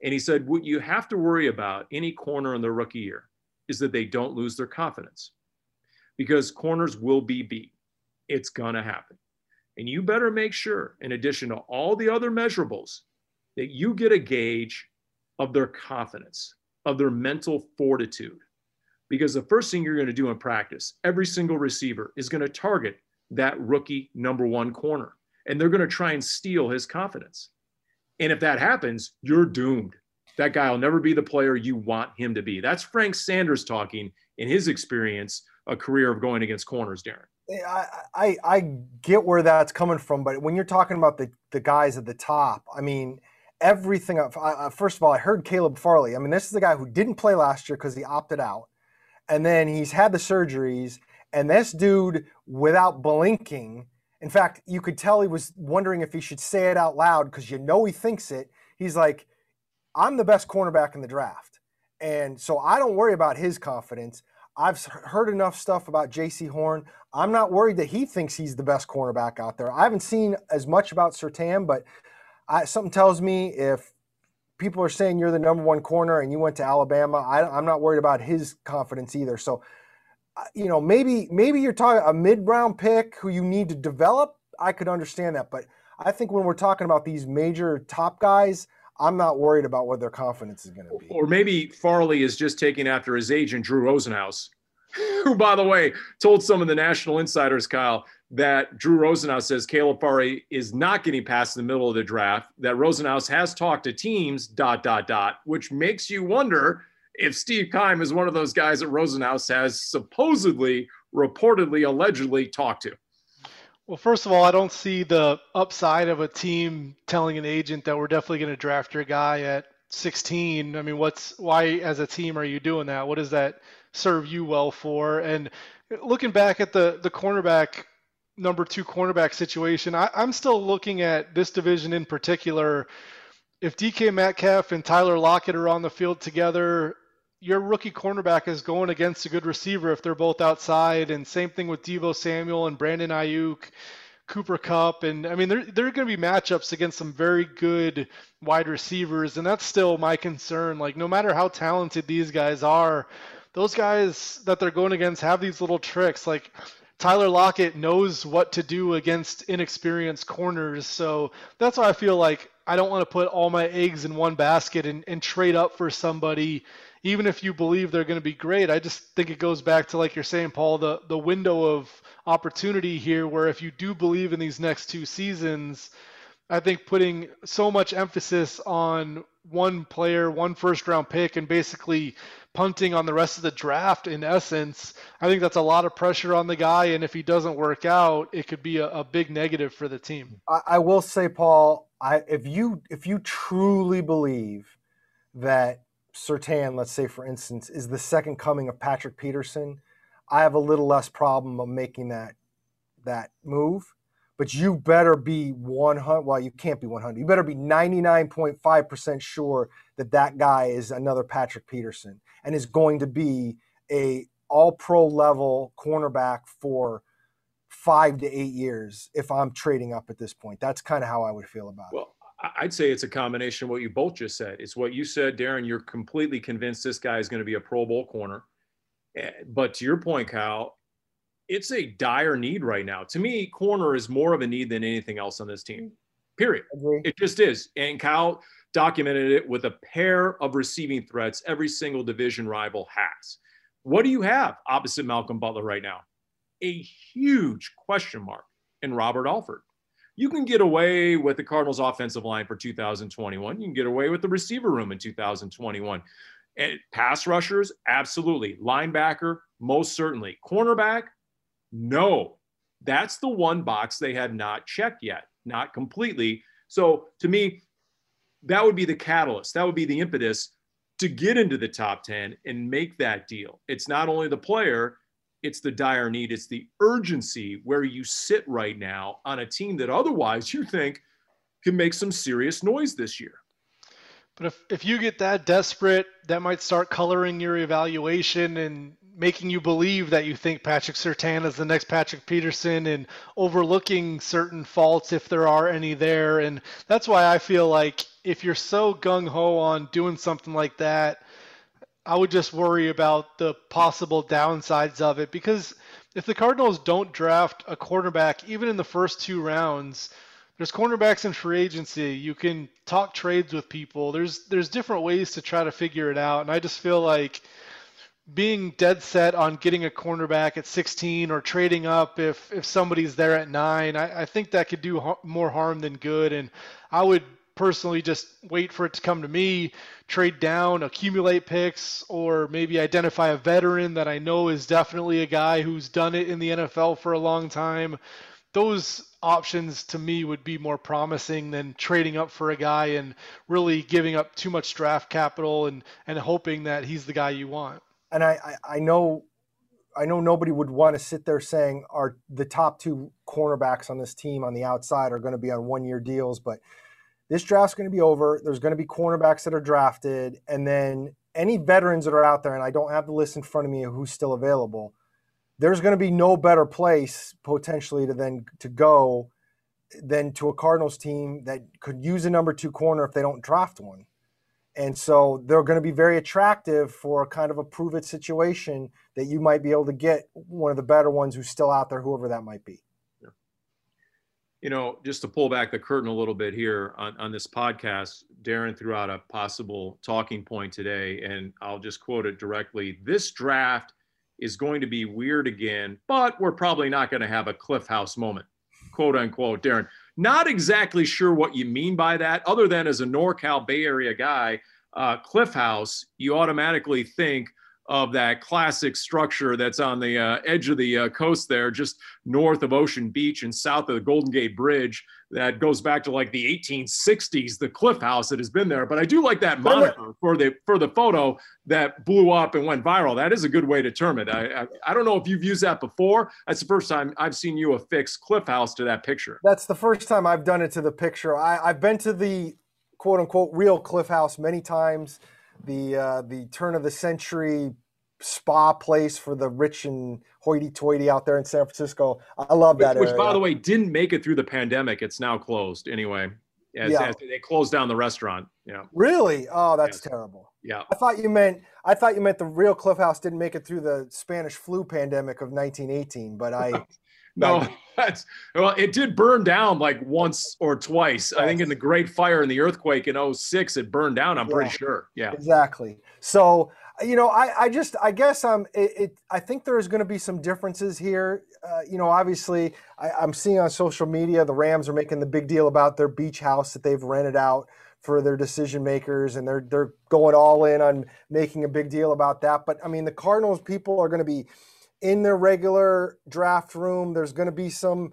And he said, What you have to worry about any corner in their rookie year is that they don't lose their confidence because corners will be beat it's to happen. And you better make sure, in addition to all the other measurables, that you get a gauge of their confidence, of their mental fortitude. Because the first thing you're going to do in practice, every single receiver is going to target that rookie number one corner, and they're going to try and steal his confidence. And if that happens, you're doomed. That guy will never be the player you want him to be. That's Frank Sanders talking in his experience, a career of going against corners, Darren. I, I I get where that's coming from, but when you're talking about the the guys at the top, I mean everything. I, first of all, I heard Caleb Farley. I mean, this is the guy who didn't play last year because he opted out, and then he's had the surgeries. And this dude, without blinking, in fact, you could tell he was wondering if he should say it out loud because you know he thinks it. He's like, "I'm the best cornerback in the draft," and so I don't worry about his confidence. I've heard enough stuff about Jaycee Horn. I'm not worried that he thinks he's the best cornerback out there. I haven't seen as much about Surtain, but I, something tells me if people are saying you're the number one corner and you went to Alabama, I, am not worried about his confidence either. So, you know, maybe maybe you're talking a mid round pick who you need to develop. I could understand that, but I think when we're talking about these major top guys, I'm not worried about what their confidence is going to be. Or maybe Farley is just taking after his agent, Drew Rosenhaus, who, by the way, told some of the national insiders, Kyle, that Drew Rosenhaus says Caleb Farley is not getting past the middle of the draft, that Rosenhaus has talked to teams, dot, dot, dot, which makes you wonder if Steve Keim is one of those guys that Rosenhaus has supposedly, reportedly, allegedly talked to. Well, first of all, I don't see the upside of a team telling an agent that we're definitely going to draft your guy at 16. I mean, what's why as a team are you doing that? What does that serve you well for? And looking back at the the cornerback number two cornerback situation, I, I'm still looking at this division in particular. If DK Metcalf and Tyler Lockett are on the field together, your rookie cornerback is going against a good receiver if they're both outside. And same thing with Deebo Samuel and Brandon Aiyuk, Cooper Kupp. And I mean, there, there are going to be matchups against some very good wide receivers. And that's still my concern. Like, no matter how talented these guys are, those guys that they're going against have these little tricks. Like, Tyler Lockett knows what to do against inexperienced corners. So that's why I feel like I don't want to put all my eggs in one basket and, and trade up for somebody even if you believe they're going to be great, I just think it goes back to like you're saying, Paul, the the window of opportunity here, where if you do believe in these next two seasons, I think putting so much emphasis on one player, one first round pick, and basically punting on the rest of the draft in essence, I think that's a lot of pressure on the guy. And if he doesn't work out, it could be a, a big negative for the team. I, I will say, Paul, I, if you if you truly believe that Surtain, let's say for instance, is the second coming of Patrick Peterson, I have a little less problem of making that that move. But you better be 100. Well, you can't be 100. You better be 99.5% sure that that guy is another Patrick Peterson and is going to be a all pro level cornerback for five to eight years if I'm trading up at this point. That's kind of how I would feel about it. Well, I'd say it's a combination of what you both just said. It's what you said, Darren. You're completely convinced this guy is going to be a Pro Bowl corner. Eh, but to your point, Kyle, it's a dire need right now. To me, corner is more of a need than anything else on this team. Period. It just is. And Kyle documented it with a pair of receiving threats every single division rival has. What do you have opposite Malcolm Butler right now? A huge question mark in Robert Alford. You can get away with the Cardinals' offensive line for 2021. You can get away with the receiver room in 2021. And pass rushers, absolutely. Linebacker, most certainly. Cornerback, no. That's the one box they have not checked yet, not completely. So to me, that would be the catalyst. That would be the impetus to get into the top 10 and make that deal. It's not only the player, it's the dire need, it's the urgency where you sit right now on a team that otherwise you think can make some serious noise this year. But if, if you get that desperate, that might start coloring your evaluation and making you believe that you think Patrick Surtain is the next Patrick Peterson and overlooking certain faults if there are any there. And that's why I feel like if you're so gung ho on doing something like that, I would just worry about the possible downsides of it because if the Cardinals don't draft a quarterback even in the first two rounds, there's cornerbacks in free agency. You can talk trades with people. There's there's different ways to try to figure it out, and I just feel like being dead set on getting a cornerback at 16 or trading up if if somebody's there at nine, I, I think that could do ha- more harm than good. And I would personally just wait for it to come to me, trade down, accumulate picks, or maybe identify a veteran that I know is definitely a guy who's done it in the NFL for a long time. Those options to me would be more promising than trading up for a guy and really giving up too much draft capital and, and hoping that he's the guy you want. And I, I, I know I know nobody would want to sit there saying are the top two cornerbacks on this team on the outside are going to be on one year deals, but this draft's going to be over. There's going to be cornerbacks that are drafted, and then any veterans that are out there, and I don't have the list in front of me of who's still available. There's going to be no better place potentially to then to go than to a Cardinals team that could use a number two corner if they don't draft one. And so they're going to be very attractive for kind of a prove it situation that you might be able to get one of the better ones who's still out there, whoever that might be you know, just to pull back the curtain a little bit here on, on this podcast, Darren threw out a possible talking point today, and I'll just quote it directly. This draft is going to be weird again, but we're probably not going to have a Cliff House moment, quote unquote. Darren, not exactly sure what you mean by that, other than as a NorCal Bay Area guy, uh, Cliff House, you automatically think of that classic structure that's on the uh, edge of the uh, coast there, just north of Ocean Beach and south of the Golden Gate Bridge. That goes back to like the 1860s, the Cliff House that has been there. But I do like that moniker for the for the photo that blew up and went viral. That is a good way to term it. I, I, I don't know if you've used that before. That's the first time I've seen you affix Cliff House to that picture. That's the first time I've done it to the picture. I, I've been to the quote unquote real Cliff House many times the uh, the turn of the century spa place for the rich and hoity-toity out there in San Francisco. I love that. Which, which by the way, didn't make it through the pandemic. It's now closed anyway. As, yeah. As they closed down the restaurant. Yeah. Really? Oh, that's yes. terrible. Yeah. I thought you meant I thought you meant the real Cliff House didn't make it through the Spanish flu pandemic of 1918, but I No, that's well, it did burn down like once or twice. I think in the Great Fire and the earthquake in 06, it burned down. I'm yeah, pretty sure. Yeah, exactly. So, you know, I, I just, I guess I'm, it, it I think there's going to be some differences here. Uh, you know, obviously, I, I'm seeing on social media the Rams are making the big deal about their beach house that they've rented out for their decision makers and they're they're going all in on making a big deal about that but i mean the cardinals people are going to be in their regular draft room. There's going to be some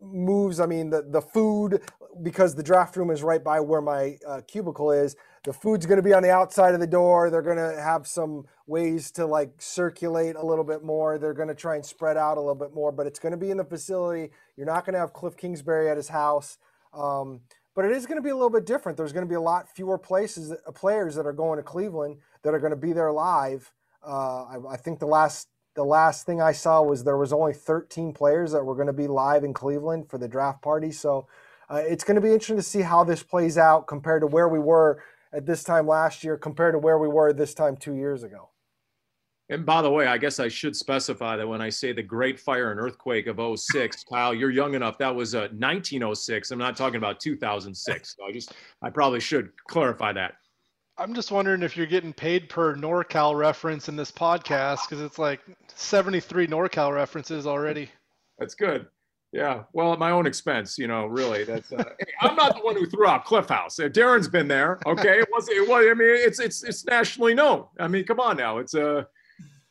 moves. I mean, the, the food, because the draft room is right by where my uh, cubicle is, the food's going to be on the outside of the door. They're going to have some ways to like circulate a little bit more. They're going to try and spread out a little bit more, but it's going to be in the facility. You're not going to have Cliff Kingsbury at his house. Um, but it is going to be a little bit different. There's going to be a lot fewer places, uh, players that are going to Cleveland that are going to be there live. Uh, I, I think the last the last thing I saw was there was only 13 players that were going to be live in Cleveland for the draft party. So uh, it's going to be interesting to see how this plays out compared to where we were at this time last year compared to where we were this time two years ago. And by the way, I guess I should specify that when I say the Great Fire and Earthquake of 06, Kyle, you're young enough. That was uh, 1906. I'm not talking about 2006. So I just, I probably should clarify that. I'm just wondering if you're getting paid per NorCal reference in this podcast because it's like 73 NorCal references already. That's good. Yeah. Well, at my own expense, you know, really. That's uh, I'm not the one who threw out Cliff House. Uh, Darren's been there. Okay. It was. It was. I mean, it's it's it's nationally known. I mean, come on now. It's a. Uh,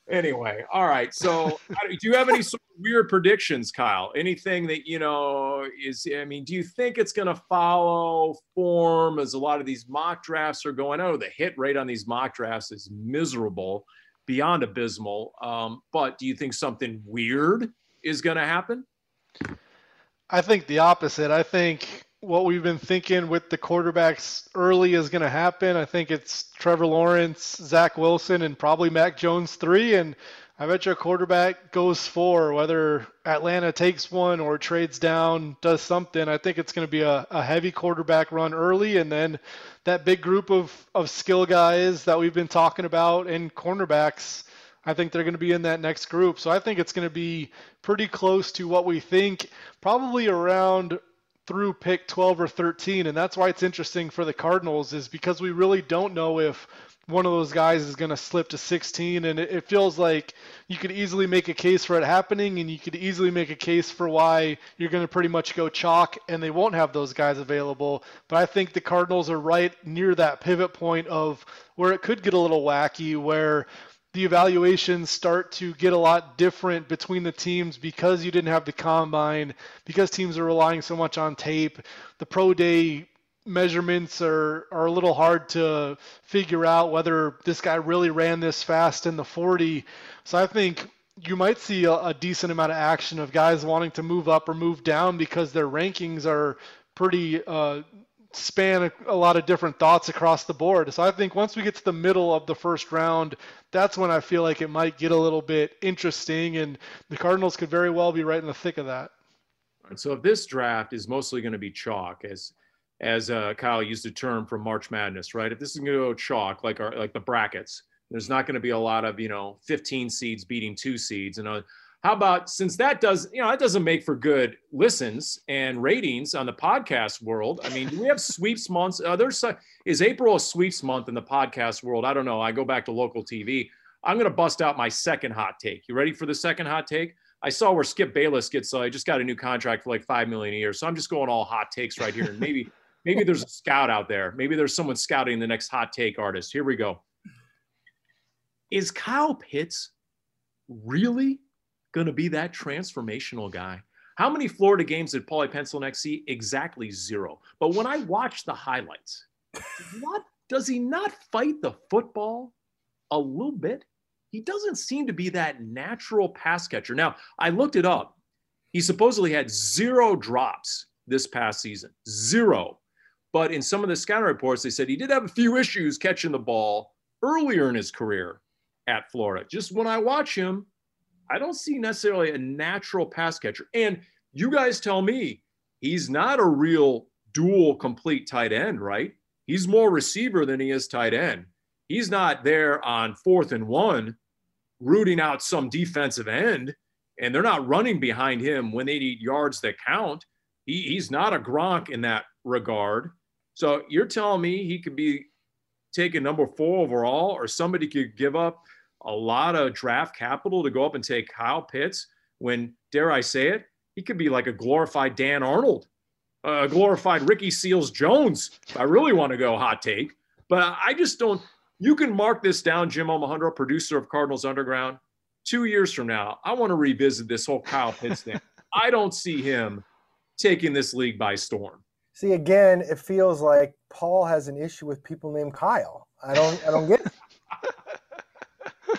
Anyway, all right. So, do you have any sort of weird predictions, Kyle? Anything that you know is? I mean, do you think it's going to follow form as a lot of these mock drafts are going? Oh, the hit rate on these mock drafts is miserable, beyond abysmal. Um, but do you think something weird is going to happen? I think the opposite. I think what we've been thinking with the quarterbacks early is going to happen. I think it's Trevor Lawrence, Zach Wilson, and probably Mac Jones three. And I bet your quarterback goes four, whether Atlanta takes one or trades down, does something. I think it's going to be a, a heavy quarterback run early, and then that big group of, of skill guys that we've been talking about and cornerbacks. I think they're going to be in that next group. So I think it's going to be pretty close to what we think, probably around through pick 12 or 13 and that's why it's interesting for the cardinals is because we really don't know if one of those guys is going to slip to 16 and it, feels like you could easily make a case for it happening and you could easily make a case for why you're going to pretty much go chalk and they won't have those guys available. But i think the cardinals are right near that pivot point of where it could get a little wacky where the evaluations start to get a lot different between the teams because you didn't have the combine, because teams are relying so much on tape. The pro day measurements are, are a little hard to figure out whether this guy really ran this fast in the 40. So I think you might see a, a decent amount of action of guys wanting to move up or move down because their rankings are pretty uh, span a, a, lot of different thoughts across the board. So I think once we get to the middle of the first round, that's when I feel like it might get a little bit interesting, and the Cardinals could very well be right in the thick of that. So if this draft is mostly going to be chalk, as as uh, Kyle used a term from March Madness, right? If this is going to go chalk, like our like the brackets, there's not going to be a lot of you know 15 seeds beating two seeds, and uh, how about since that does you know that doesn't make for good listens and ratings on the podcast world. I mean do we have sweeps months? Uh, there's is april a sweeps month in the podcast world? I don't know. I go back to local tv i'm going to bust out my second hot take. You ready for the second hot take? I saw where skip bayless gets uh, I just got a new contract for like five million a year. So i'm just going all hot takes right here. And maybe maybe there's a scout out there. Maybe there's someone scouting the next hot take artist. Here we go. Is kyle pitts really going to be that transformational guy. How many Florida games did Paulie Pencilneck see? Exactly zero. But when I watch the highlights, what does he not fight the football a little bit? He doesn't seem to be that natural pass catcher. Now, I looked it up. He supposedly had zero drops this past season, zero. But in some of the scouting reports, they said he did have a few issues catching the ball earlier in his career at Florida. Just when I watch him, I don't see necessarily a natural pass catcher. And you guys tell me he's not a real dual complete tight end, right? He's more receiver than he is tight end. He's not there on fourth and one rooting out some defensive end, and they're not running behind him when they need yards that count. He, he's not a Gronk in that regard. So you're telling me he could be taken number four overall, or somebody could give up a lot of draft capital to go up and take Kyle Pitts when, dare I say it, he could be like a glorified Dan Arnold, a glorified Ricky Seals Jones. I really want to go hot take, but I just don't. You can mark this down, Jim Alejandro, producer of Cardinals Underground. Two years from now, I want to revisit this whole Kyle Pitts thing. I don't see him taking this league by storm. See, again, it feels like Paul has an issue with people named Kyle. I don't, I don't get. It.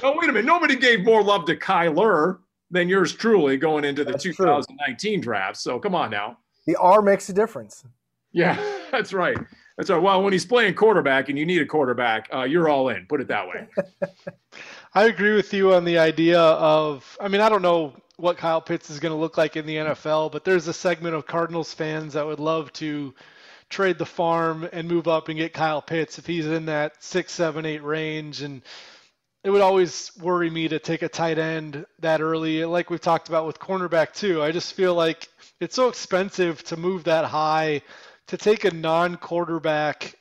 Oh, wait a minute. Nobody gave more love to Kyler than yours truly going into the That's 2019 true. draft. So come on now. The R makes a difference. Yeah, that's right. That's right. Well, when he's playing quarterback and you need a quarterback, uh, you're all in. Put it that way. I agree with you on the idea of. I mean, I don't know what Kyle Pitts is going to look like in the NFL, but there's a segment of Cardinals fans that would love to trade the farm and move up and get Kyle Pitts if he's in that six, seven, eight range. And it would always worry me to take a tight end that early, like we've talked about with cornerback too. I just feel like it's so expensive to move that high, to take a non-quarterback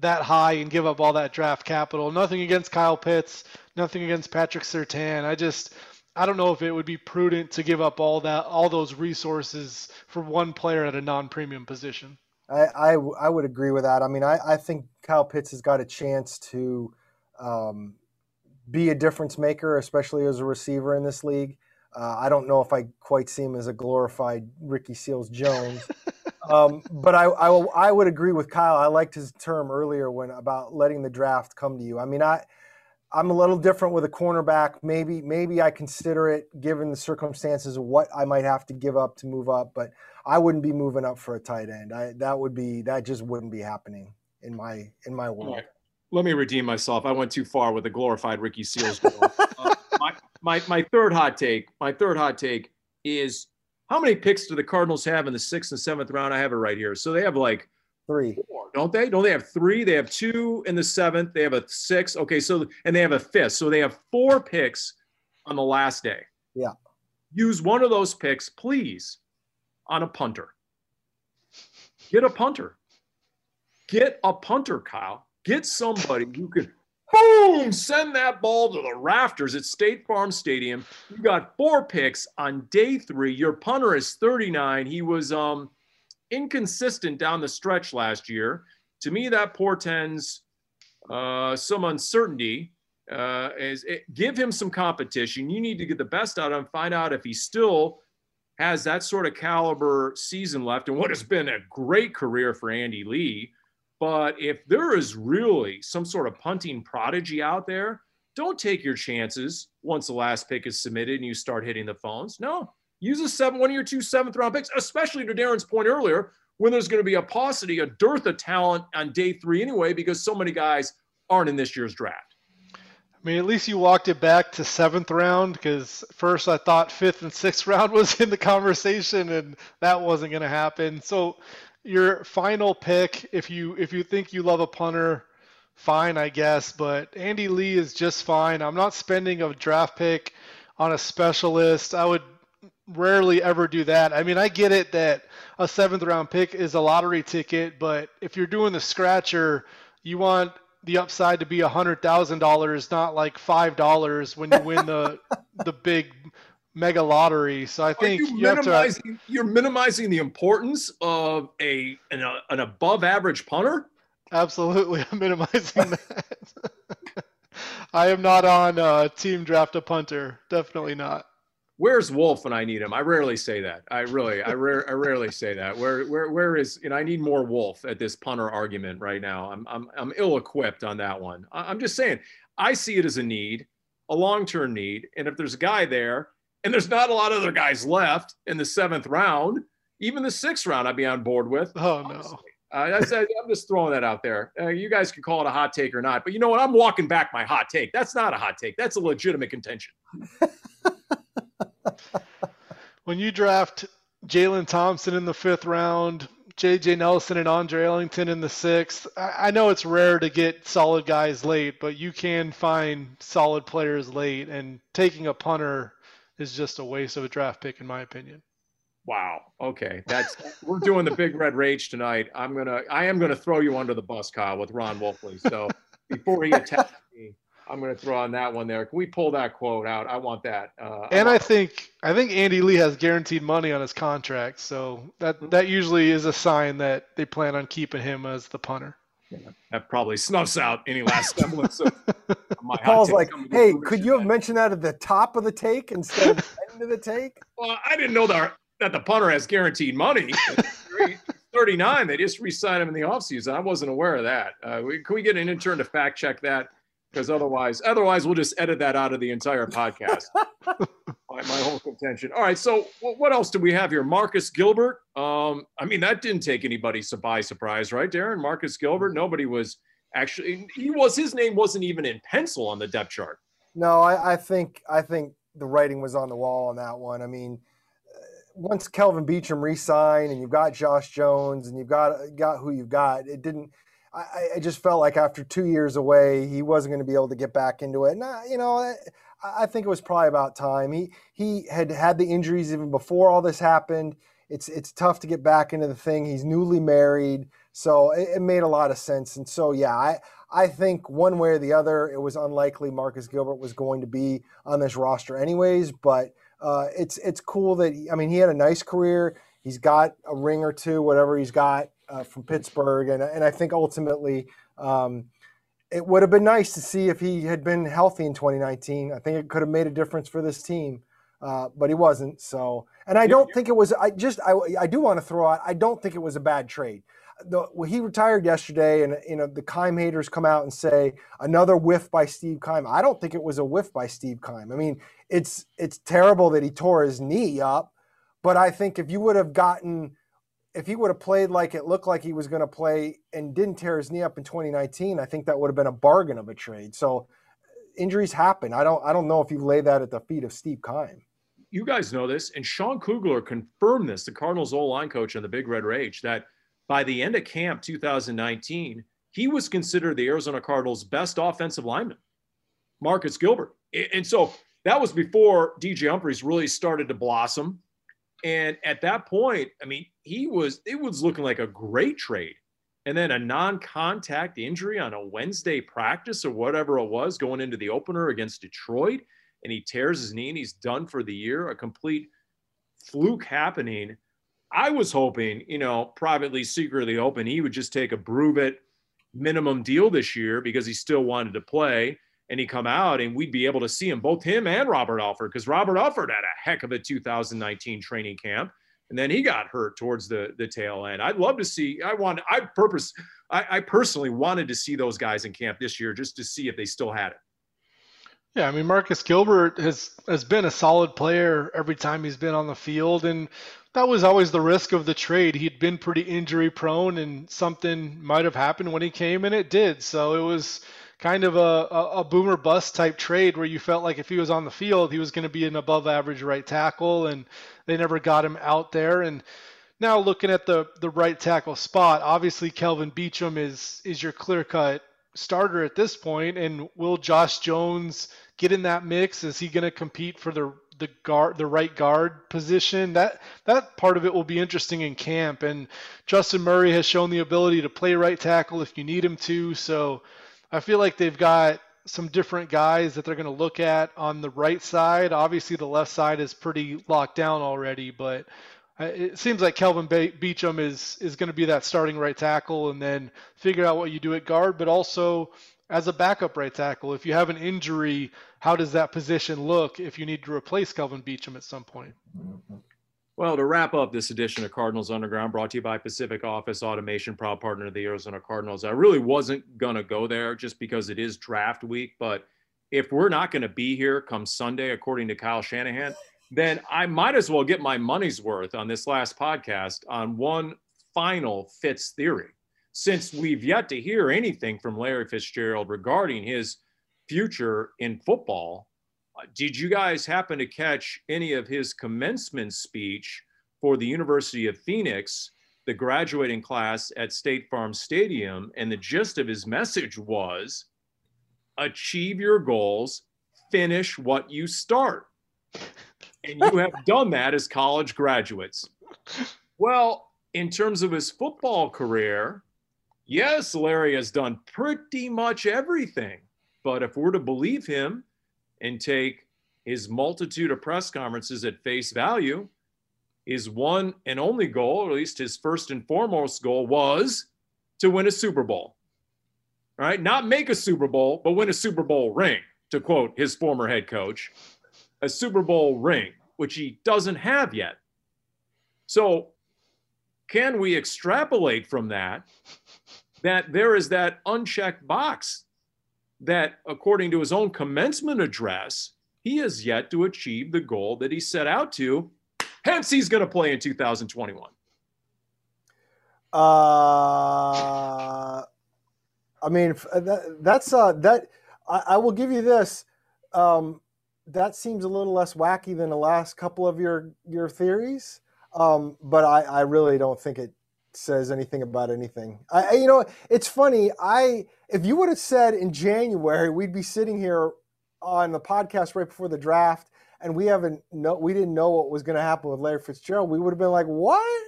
that high and give up all that draft capital. Nothing against Kyle Pitts, nothing against Patrick Surtain. I just I don't know if it would be prudent to give up all that all those resources for one player at a non-premium position. I, I, I would agree with that. I mean, I, I think Kyle Pitts has got a chance to um, be a difference maker, especially as a receiver in this league. Uh, I don't know if I quite see him as a glorified Ricky Seals Jones, um, but I, I, I would agree with Kyle. I liked his term earlier when about letting the draft come to you. I mean, I I'm a little different with a cornerback. Maybe maybe I consider it given the circumstances of what I might have to give up to move up, but I wouldn't be moving up for a tight end. I, that would be that just wouldn't be happening in my in my world. Let me redeem myself. I went too far with the glorified Ricky Seals. uh, my, my my third hot take. My third hot take is how many picks do the Cardinals have in the sixth and seventh round? I have it right here. So they have like three, four, don't they? Don't they have three? They have two in the seventh. They have a six. Okay, so and they have a fifth. So they have four picks on the last day. Yeah. Use one of those picks, please, on a punter. Get a punter. Get a punter, Kyle. Get somebody who can boom send that ball to the rafters at State Farm Stadium. You got four picks on day three. Your punter is 39. He was um inconsistent down the stretch last year. To me, that portends uh, some uncertainty. Uh, is it, give him some competition. You need to get the best out of him. Find out if he still has that sort of caliber season left, and what has been a great career for Andy Lee. But if there is really some sort of punting prodigy out there, don't take your chances once the last pick is submitted and you start hitting the phones. No, use a seven, one of your two seventh round picks, especially to Darren's point earlier, when there's going to be a paucity, a dearth of talent on day three anyway, because so many guys aren't in this year's draft. I mean, at least you walked it back to seventh round because first I thought fifth and sixth round was in the conversation, and that wasn't going to happen. So, your final pick, if you if you think you love a punter, fine, I guess. But Andy Lee is just fine. I'm not spending a draft pick on a specialist. I would rarely ever do that. I mean, I get it that a seventh round pick is a lottery ticket, but if you're doing the scratcher, you want the upside to be a hundred thousand dollars, not like five dollars when you win the the big mega lottery. So I think you, you minimizing, to, you're minimizing the importance of a an, an above average punter. Absolutely, I'm minimizing that. I am not on uh, team draft a punter. Definitely not where's Wolf when I need him? I rarely say that. I really, I, rare, I rarely say that. Where, where, where is? You know, I need more Wolf at this punter argument right now. I'm, I'm, I'm ill-equipped on that one. I'm just saying, I see it as a need, a long-term need, and if there's a guy there, and there's not a lot of other guys left in the seventh round, even the sixth round, I'd be on board with. Oh no. Uh, I'm just throwing that out there. Uh, you guys can call it a hot take or not, but you know what? I'm walking back my hot take. That's not a hot take. That's a legitimate contention. when you draft Jalen Thompson in the fifth round, JJ Nelson and Andre Ellington in the sixth, I know it's rare to get solid guys late, but you can find solid players late, and taking a punter is just a waste of a draft pick, in my opinion. Wow. Okay. That's we're doing the big red rage tonight. I'm gonna I am gonna throw you under the bus, Kyle, with Ron Wolfley. So before he attacks me, I'm going to throw on that one there. Can we pull that quote out? I want that. Uh, and I, I think I think Andy Lee has guaranteed money on his contract, so that that usually is a sign that they plan on keeping him as the punter. Yeah, that probably snuffs out any last semblance of, my Paul's like, "Hey, could you have mentioned that at the top of the take instead of the end of the take?" Well, I didn't know that that the punter has guaranteed money. 39, they just re-signed him in the offseason. I wasn't aware of that. Uh, we, can we get an intern to fact check that? because otherwise, otherwise we'll just edit that out of the entire podcast. my, my whole contention. All right, so what else do we have here? Marcus Gilbert. Um, I mean, that didn't take anybody by surprise, right, Darren? Marcus Gilbert. Nobody was actually. He was. His name wasn't even in pencil on the depth chart. No, I, I think I think the writing was on the wall on that one. I mean, once Kelvin Beachum re-signed and you've got Josh Jones and you've got got who you've got, it didn't. I, I just felt like after two years away, he wasn't going to be able to get back into it. And I, you know, I, think it was probably about time. He he had had the injuries even before all this happened. It's it's tough to get back into the thing. He's newly married, so it, it made a lot of sense. And so yeah, I I think one way or the other, it was unlikely Marcus Gilbert was going to be on this roster anyways. But uh, it's it's cool that he, I mean he had a nice career. He's got a ring or two, whatever he's got uh, from Pittsburgh, and and I think ultimately um, it would have been nice to see if he had been healthy in 2019. I think it could have made a difference for this team, uh, but he wasn't. So, and I don't think it was. I just I I do want to throw out. I don't think it was a bad trade. The, well, he retired yesterday, and you know the Keim haters come out and say another whiff by Steve Keim. I don't think it was a whiff by Steve Keim. I mean, it's it's terrible that he tore his knee up, but I think if you would have gotten if he would have played like it looked like he was going to play and didn't tear his knee up in 2019, I think that would have been a bargain of a trade. So injuries happen. I don't I don't know if you lay that at the feet of Steve Keim. You guys know this, and Sean Kugler confirmed this, the Cardinals' old line coach on the Big Red Rage, that by the end of camp 2019, he was considered the Arizona Cardinals' best offensive lineman, Marcus Gilbert. And so that was before DJ Humphries really started to blossom. And at that point, I mean, he was, it was looking like a great trade. And then a non contact injury on a Wednesday practice or whatever it was going into the opener against Detroit. And he tears his knee and he's done for the year. A complete fluke happening. I was hoping, you know, privately, secretly hoping he would just take a prove it minimum deal this year because he still wanted to play and he come out and we'd be able to see him, both him and Robert Alford, because Robert Alford had a heck of a 2019 training camp. And then he got hurt towards the the tail end. I'd love to see. I want. I purpose. I, I personally wanted to see those guys in camp this year just to see if they still had it. Yeah, I mean Marcus Gilbert has has been a solid player every time he's been on the field, and that was always the risk of the trade. He'd been pretty injury prone, and something might have happened when he came, and it did. So it was kind of a, a, boomer bust type trade where you felt like if he was on the field, he was going to be an above average right tackle, and they never got him out there. And now looking at the the right tackle spot, obviously Kelvin Beachum is is your clear cut starter at this point, and will Josh Jones get in that mix? Is he going to compete for the the guard the right guard position that that part of it will be interesting in camp and Justin Murray has shown the ability to play right tackle if you need him to so I feel like they've got some different guys that they're going to look at on the right side. Obviously, the left side is pretty locked down already, but it seems like Kelvin Beachum is is going to be that starting right tackle, and then figure out what you do at guard, but also as a backup right tackle. If you have an injury, how does that position look if you need to replace Kelvin Beachum at some point? Mm-hmm. Well, to wrap up this edition of Cardinals Underground, brought to you by Pacific Office Automation, proud partner of the Arizona Cardinals. I really wasn't going to go there just because it is draft week. But if we're not going to be here come Sunday, according to Kyle Shanahan, then I might as well get my money's worth on this last podcast on one final Fitz theory. Since we've yet to hear anything from Larry Fitzgerald regarding his future in football, Uh, did you guys happen to catch any of his commencement speech for the University of Phoenix, the graduating class at State Farm Stadium? And the gist of his message was achieve your goals, finish what you start. And you have done that as college graduates. Well, in terms of his football career, yes, Larry has done pretty much everything. But if we're to believe him, and take his multitude of press conferences at face value, his one and only goal, or at least his first and foremost goal, was to win a Super Bowl. Right? Not make a Super Bowl, but win a Super Bowl ring, to quote his former head coach. A Super Bowl ring, which he doesn't have yet. So, can we extrapolate from that that there is that unchecked box that, according to his own commencement address, he has yet to achieve the goal that he set out to. Hence, he's going to play in 2021. Uh, I mean, that, that's uh, that. I, I, will give you this. Um, that seems a little less wacky than the last couple of your your theories, um, but I, I really don't think it says anything about anything. I, you know, it's funny. I if you would have said in January we'd be sitting here on the podcast right before the draft, and we haven't no, we didn't know what was going to happen with Larry Fitzgerald. We would have been like, what?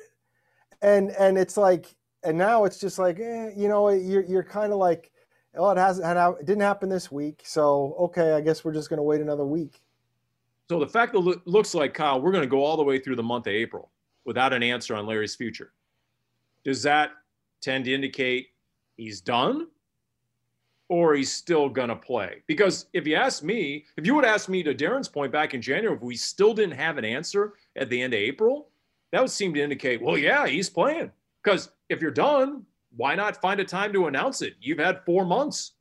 And and it's like, and now it's just like, eh, you know, you're you're kind of like, oh, it hasn't it didn't happen this week, so okay, I guess we're just going to wait another week. So the fact that lo- looks like Kyle, we're going to go all the way through the month of April without an answer on Larry's future. Does that tend to indicate he's done? or he's still going to play. Because if you ask me, if you would ask me to Darren's point back in January, if we still didn't have an answer at the end of April, that would seem to indicate, well, yeah, he's playing. Because if you're done, why not find a time to announce it? You've had four months.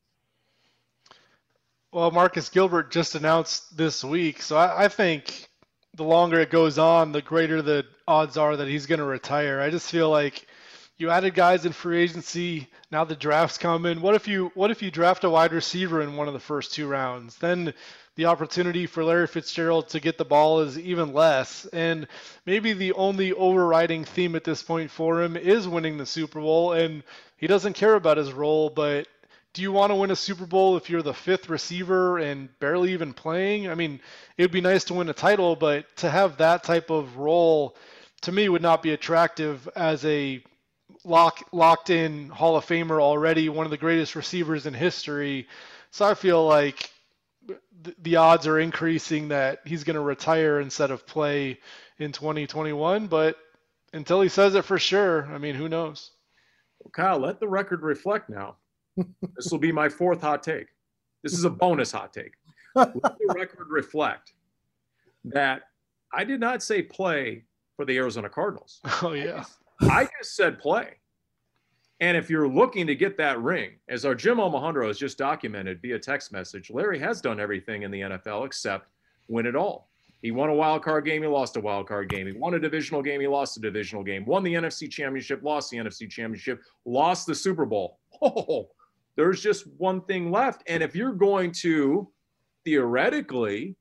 Well, Marcus Gilbert just announced this week. So I, I think the longer it goes on, the greater the odds are that he's going to retire. I just feel like you added guys in free agency. Now the draft's coming. What if you what if you draft a wide receiver in one of the first two rounds? Then the opportunity for Larry Fitzgerald to get the ball is even less. And maybe the only overriding theme at this point for him is winning the Super Bowl. And he doesn't care about his role, but do you want to win a Super Bowl if you're the fifth receiver and barely even playing? I mean, it would be nice to win a title, but to have that type of role to me would not be attractive as a lock, locked in Hall of Famer already, one of the greatest receivers in history. So I feel like the odds are increasing that he's going to retire instead of play in 2021. But until he says it for sure, I mean, who knows? Well, Kyle, let the record reflect now. this will be my fourth hot take. This is a bonus hot take. Let the record reflect that I did not say play for the Arizona Cardinals. Oh, yeah. I just said play. And if you're looking to get that ring, as our Jim Omahundro has just documented via text message, Larry has done everything in the NFL except win it all. He won a wild card game, he lost a wild card game. He won a divisional game, he lost a divisional game. Won the NFC championship, lost the NFC championship, lost the Super Bowl. Oh, there's just one thing left. And if you're going to theoretically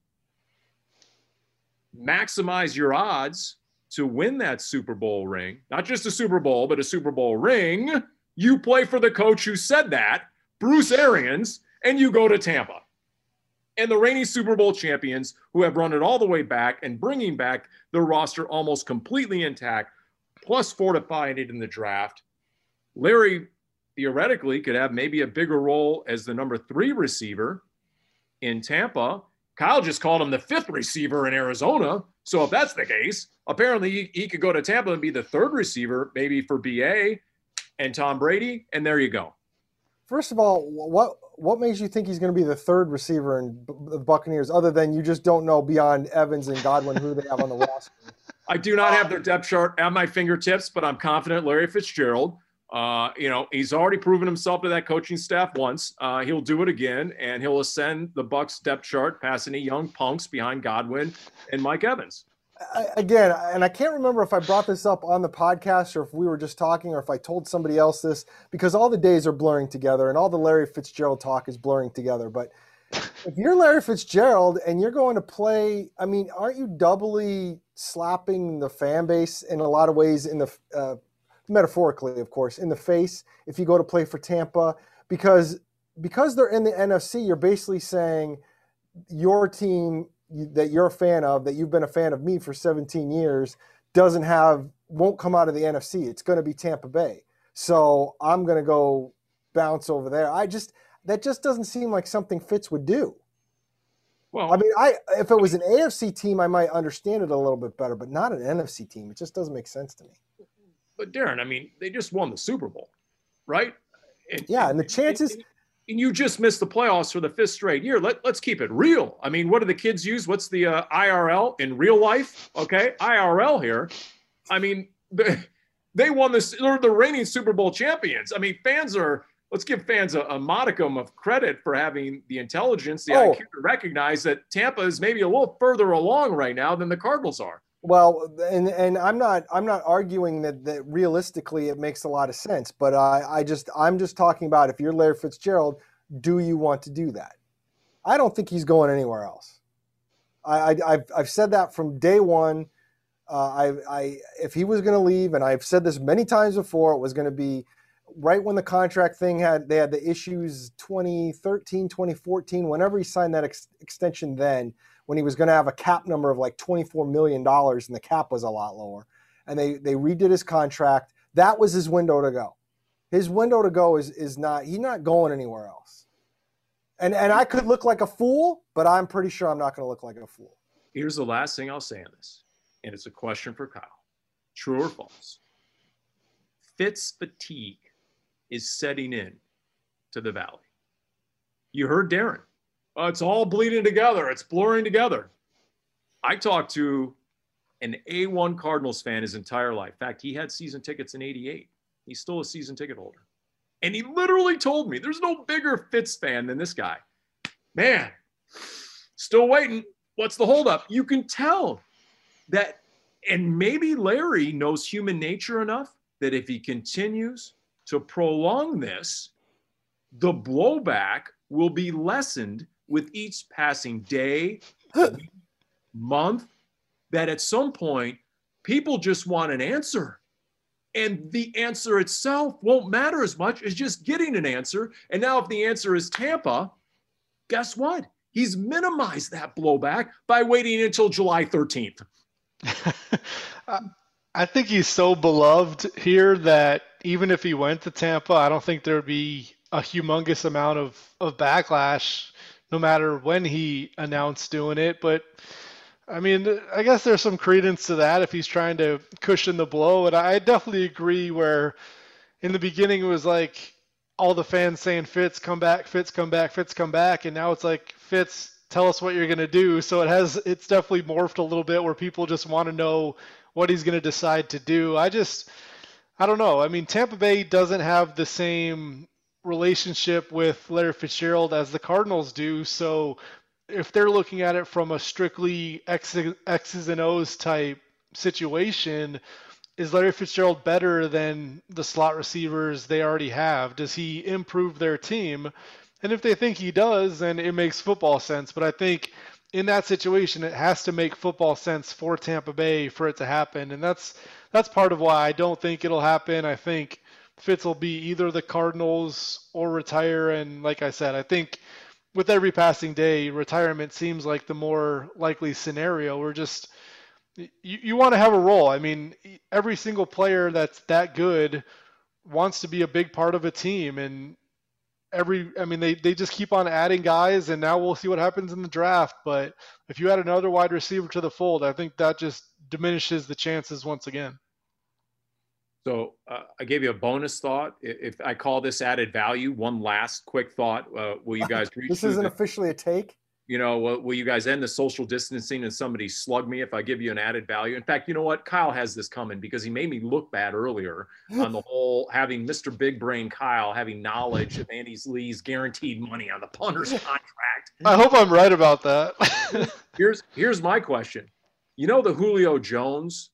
maximize your odds to win that Super Bowl ring, not just a Super Bowl, but a Super Bowl ring, you play for the coach who said that, Bruce Arians, and you go to Tampa. And the reigning Super Bowl champions who have run it all the way back and bringing back their roster almost completely intact, plus fortifying it in the draft. Larry theoretically could have maybe a bigger role as the number three receiver in Tampa. Kyle just called him the fifth receiver in Arizona. So if that's the case, apparently he, he could go to Tampa and be the third receiver, maybe for BA and Tom Brady, and there you go. First of all, what what makes you think he's going to be the third receiver in the Buccaneers, other than you just don't know beyond Evans and Godwin who they have on the roster? I do not have um, their depth chart at my fingertips, but I'm confident Larry Fitzgerald. Uh, you know, he's already proven himself to that coaching staff once. Uh, he'll do it again, and he'll ascend the Bucks depth chart past any young punks behind Godwin and Mike Evans again, and I can't remember if I brought this up on the podcast or if we were just talking or if I told somebody else this because all the days are blurring together and all the Larry Fitzgerald talk is blurring together. But if you're Larry Fitzgerald and you're going to play, I mean, aren't you doubly slapping the fan base in a lot of ways in the uh, metaphorically, of course, in the face if you go to play for Tampa because because they're in the NFC, you're basically saying your team that you're a fan of, that you've been a fan of me for 17 years, doesn't have, won't come out of the NFC. It's going to be Tampa Bay. So I'm going to go bounce over there. I just, that just doesn't seem like something Fitz would do. Well, I mean, I if it was an AFC team, I might understand it a little bit better, but not an NFC team. It just doesn't make sense to me. But Darren, I mean, they just won the Super Bowl, right? And, yeah, and the chances and, and you just missed the playoffs for the fifth straight year. Let, let's keep it real. I mean, what do the kids use? What's the uh, IRL in real life? Okay, IRL here. I mean, they, they won this. They're the reigning Super Bowl champions. I mean, fans are let's give fans a, a, modicum of credit for having the intelligence, the Oh. IQ to recognize that Tampa is maybe a little further along right now than the Cardinals are. Well, and and I'm not I'm not arguing that, that realistically it makes a lot of sense, but I I just I'm just talking about if you're Larry Fitzgerald, do you want to do that? I don't think he's going anywhere else. I, I I've I've said that from day one. Uh, I I if he was going to leave, and I've said this many times before, it was going to be right when the contract thing had they had the issues 2013 2014 whenever he signed that ex- extension then when he was going to have a cap number of like 24 million dollars and the cap was a lot lower and they they redid his contract that was his window to go his window to go is is not he's not going anywhere else and and I could look like a fool but I'm pretty sure I'm not going to look like a fool Here's the last thing I'll say on this, and it's a question for Kyle. True or false? Fitz fatigue is setting in to the valley. You heard Darren. Oh, it's all bleeding together. It's blurring together. I talked to an A1 Cardinals fan his entire life. In fact, he had season tickets in 88. He's still a season ticket holder. And he literally told me there's no bigger Fitz fan than this guy. Man, still waiting. What's the holdup? You can tell that, and maybe Larry knows human nature enough that if he continues to prolong this, the blowback will be lessened with each passing day, week, month, that at some point, people just want an answer. And the answer itself won't matter as much as just getting an answer. And now, if the answer is Tampa, guess what? He's minimized that blowback by waiting until July 13th. I think he's so beloved here that even if he went to Tampa, I don't think there would be a humongous amount of, of backlash no matter when he announced doing it. But I mean, I guess there's some credence to that if he's trying to cushion the blow. And I definitely agree where in the beginning it was like all the fans saying Fitz come back, Fitz come back, Fitz come back, and now it's like Fitz tell us what you're gonna do. So it has it's definitely morphed a little bit where people just want to know what he's gonna decide to do. I just I don't know. I mean, Tampa Bay doesn't have the same relationship with Larry Fitzgerald as the Cardinals do. So if they're looking at it from a strictly X's, X's and O's type situation, is Larry Fitzgerald better than the slot receivers they already have? Does he improve their team? And if they think he does, then it makes football sense. But I think in that situation, it has to make football sense for Tampa Bay for it to happen. And that's that's part of why I don't think it'll happen. I think Fitz will be either the Cardinals or retire. And like I said, I think with every passing day, retirement seems like the more likely scenario. We're just you, you want to have a role. I mean, every single player that's that good wants to be a big part of a team and every I mean they, they just keep on adding guys and now we'll see what happens in the draft. But if you add another wide receiver to the fold, I think that just diminishes the chances once again. So uh, I gave you a bonus thought. I- If I call this added value, one last quick thought. Uh, will you guys reach? this isn't the- officially a take you know, will, will you guys end the social distancing and somebody slug me if I give you an added value? In fact, you know what? Kyle has this coming because he made me look bad earlier on the whole having Mr. Big Brain Kyle having knowledge of Andy Lee's guaranteed money on the punter's contract. I hope I'm right about that. Here's here's my question. You know the Julio Jones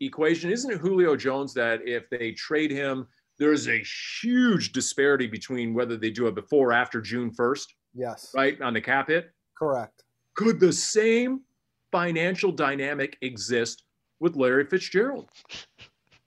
equation, isn't it Julio Jones that if they trade him, there's a huge disparity between whether they do it before or after June 1st, yes right? On the cap hit? correct Could the same financial dynamic exist with Larry Fitzgerald?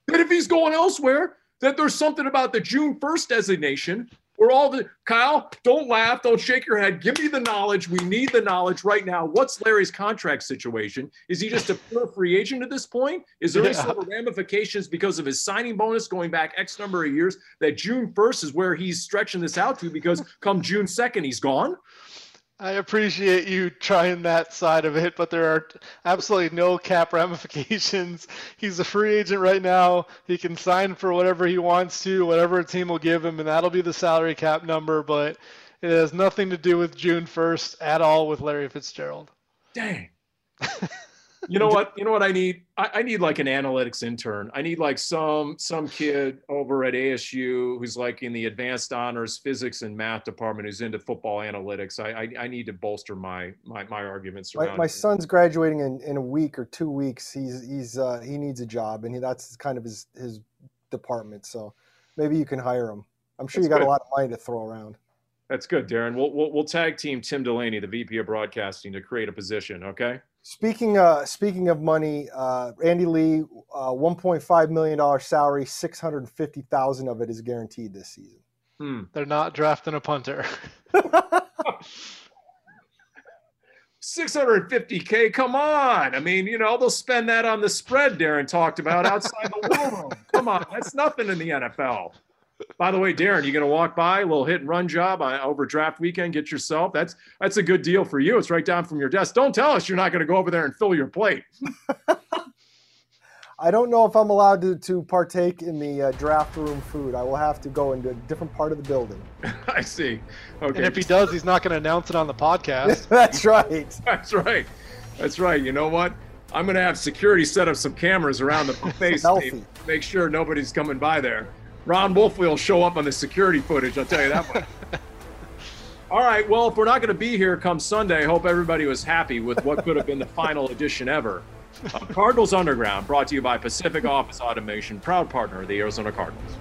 That if he's going elsewhere, that there's something about the June 1st designation where all the Kyle, don't laugh, don't shake your head. Give me the knowledge. We need the knowledge right now. What's Larry's contract situation? Is he just a pure free agent at this point? Is there any sort of ramifications because of his signing bonus going back X number of years that June 1st is where he's stretching this out to because come June 2nd, he's gone? I appreciate you trying that side of it, but there are absolutely no cap ramifications. He's a free agent right now. He can sign for whatever he wants to, whatever a team will give him, and that'll be the salary cap number, but it has nothing to do with June 1st at all with Larry Fitzgerald. Dang. You know what? You know what I need? I, I, need like an analytics intern. I need like some some kid over at ASU who's like in the advanced honors physics and math department who's into football analytics. I I, I need to bolster my my, my arguments. My, my son's graduating in, in a week or two weeks. He's he's uh, he needs a job, and he, that's kind of his his department. So maybe you can hire him. I'm sure that's you got good. a lot of money to throw around. That's good, Darren. We'll, we'll, we'll tag team Tim Delaney, the VP of Broadcasting, to create a position. Okay. Speaking uh, speaking of money, uh, Andy Lee, uh, 1.5 million dollar salary, 650,000 of it is guaranteed this season. Hmm. They're not drafting a punter. 650k come on i mean you know they'll spend that on the spread darren talked about outside the war room come on that's nothing in the nfl by the way, Darren, you going to walk by a little hit and run job over draft weekend? Get yourself. That's that's a good deal for you. It's right down from your desk. Don't tell us you're not going to go over there and fill your plate. I don't know if I'm allowed to, to partake in the uh, draft room food. I will have to go into a different part of the building. I see. Okay. And if he does, he's not going to announce it on the podcast. That's right. That's right. That's right. You know what? I'm going to have security set up some cameras around the buffet to make sure nobody's coming by there. Ron Wolf will show up on the security footage. I'll tell you that much. All right. Well, if we're not going to be here come Sunday, I hope everybody was happy with what could have been the final edition ever. Uh, Cardinals Underground, brought to you by Pacific Office Automation, proud partner of the Arizona Cardinals.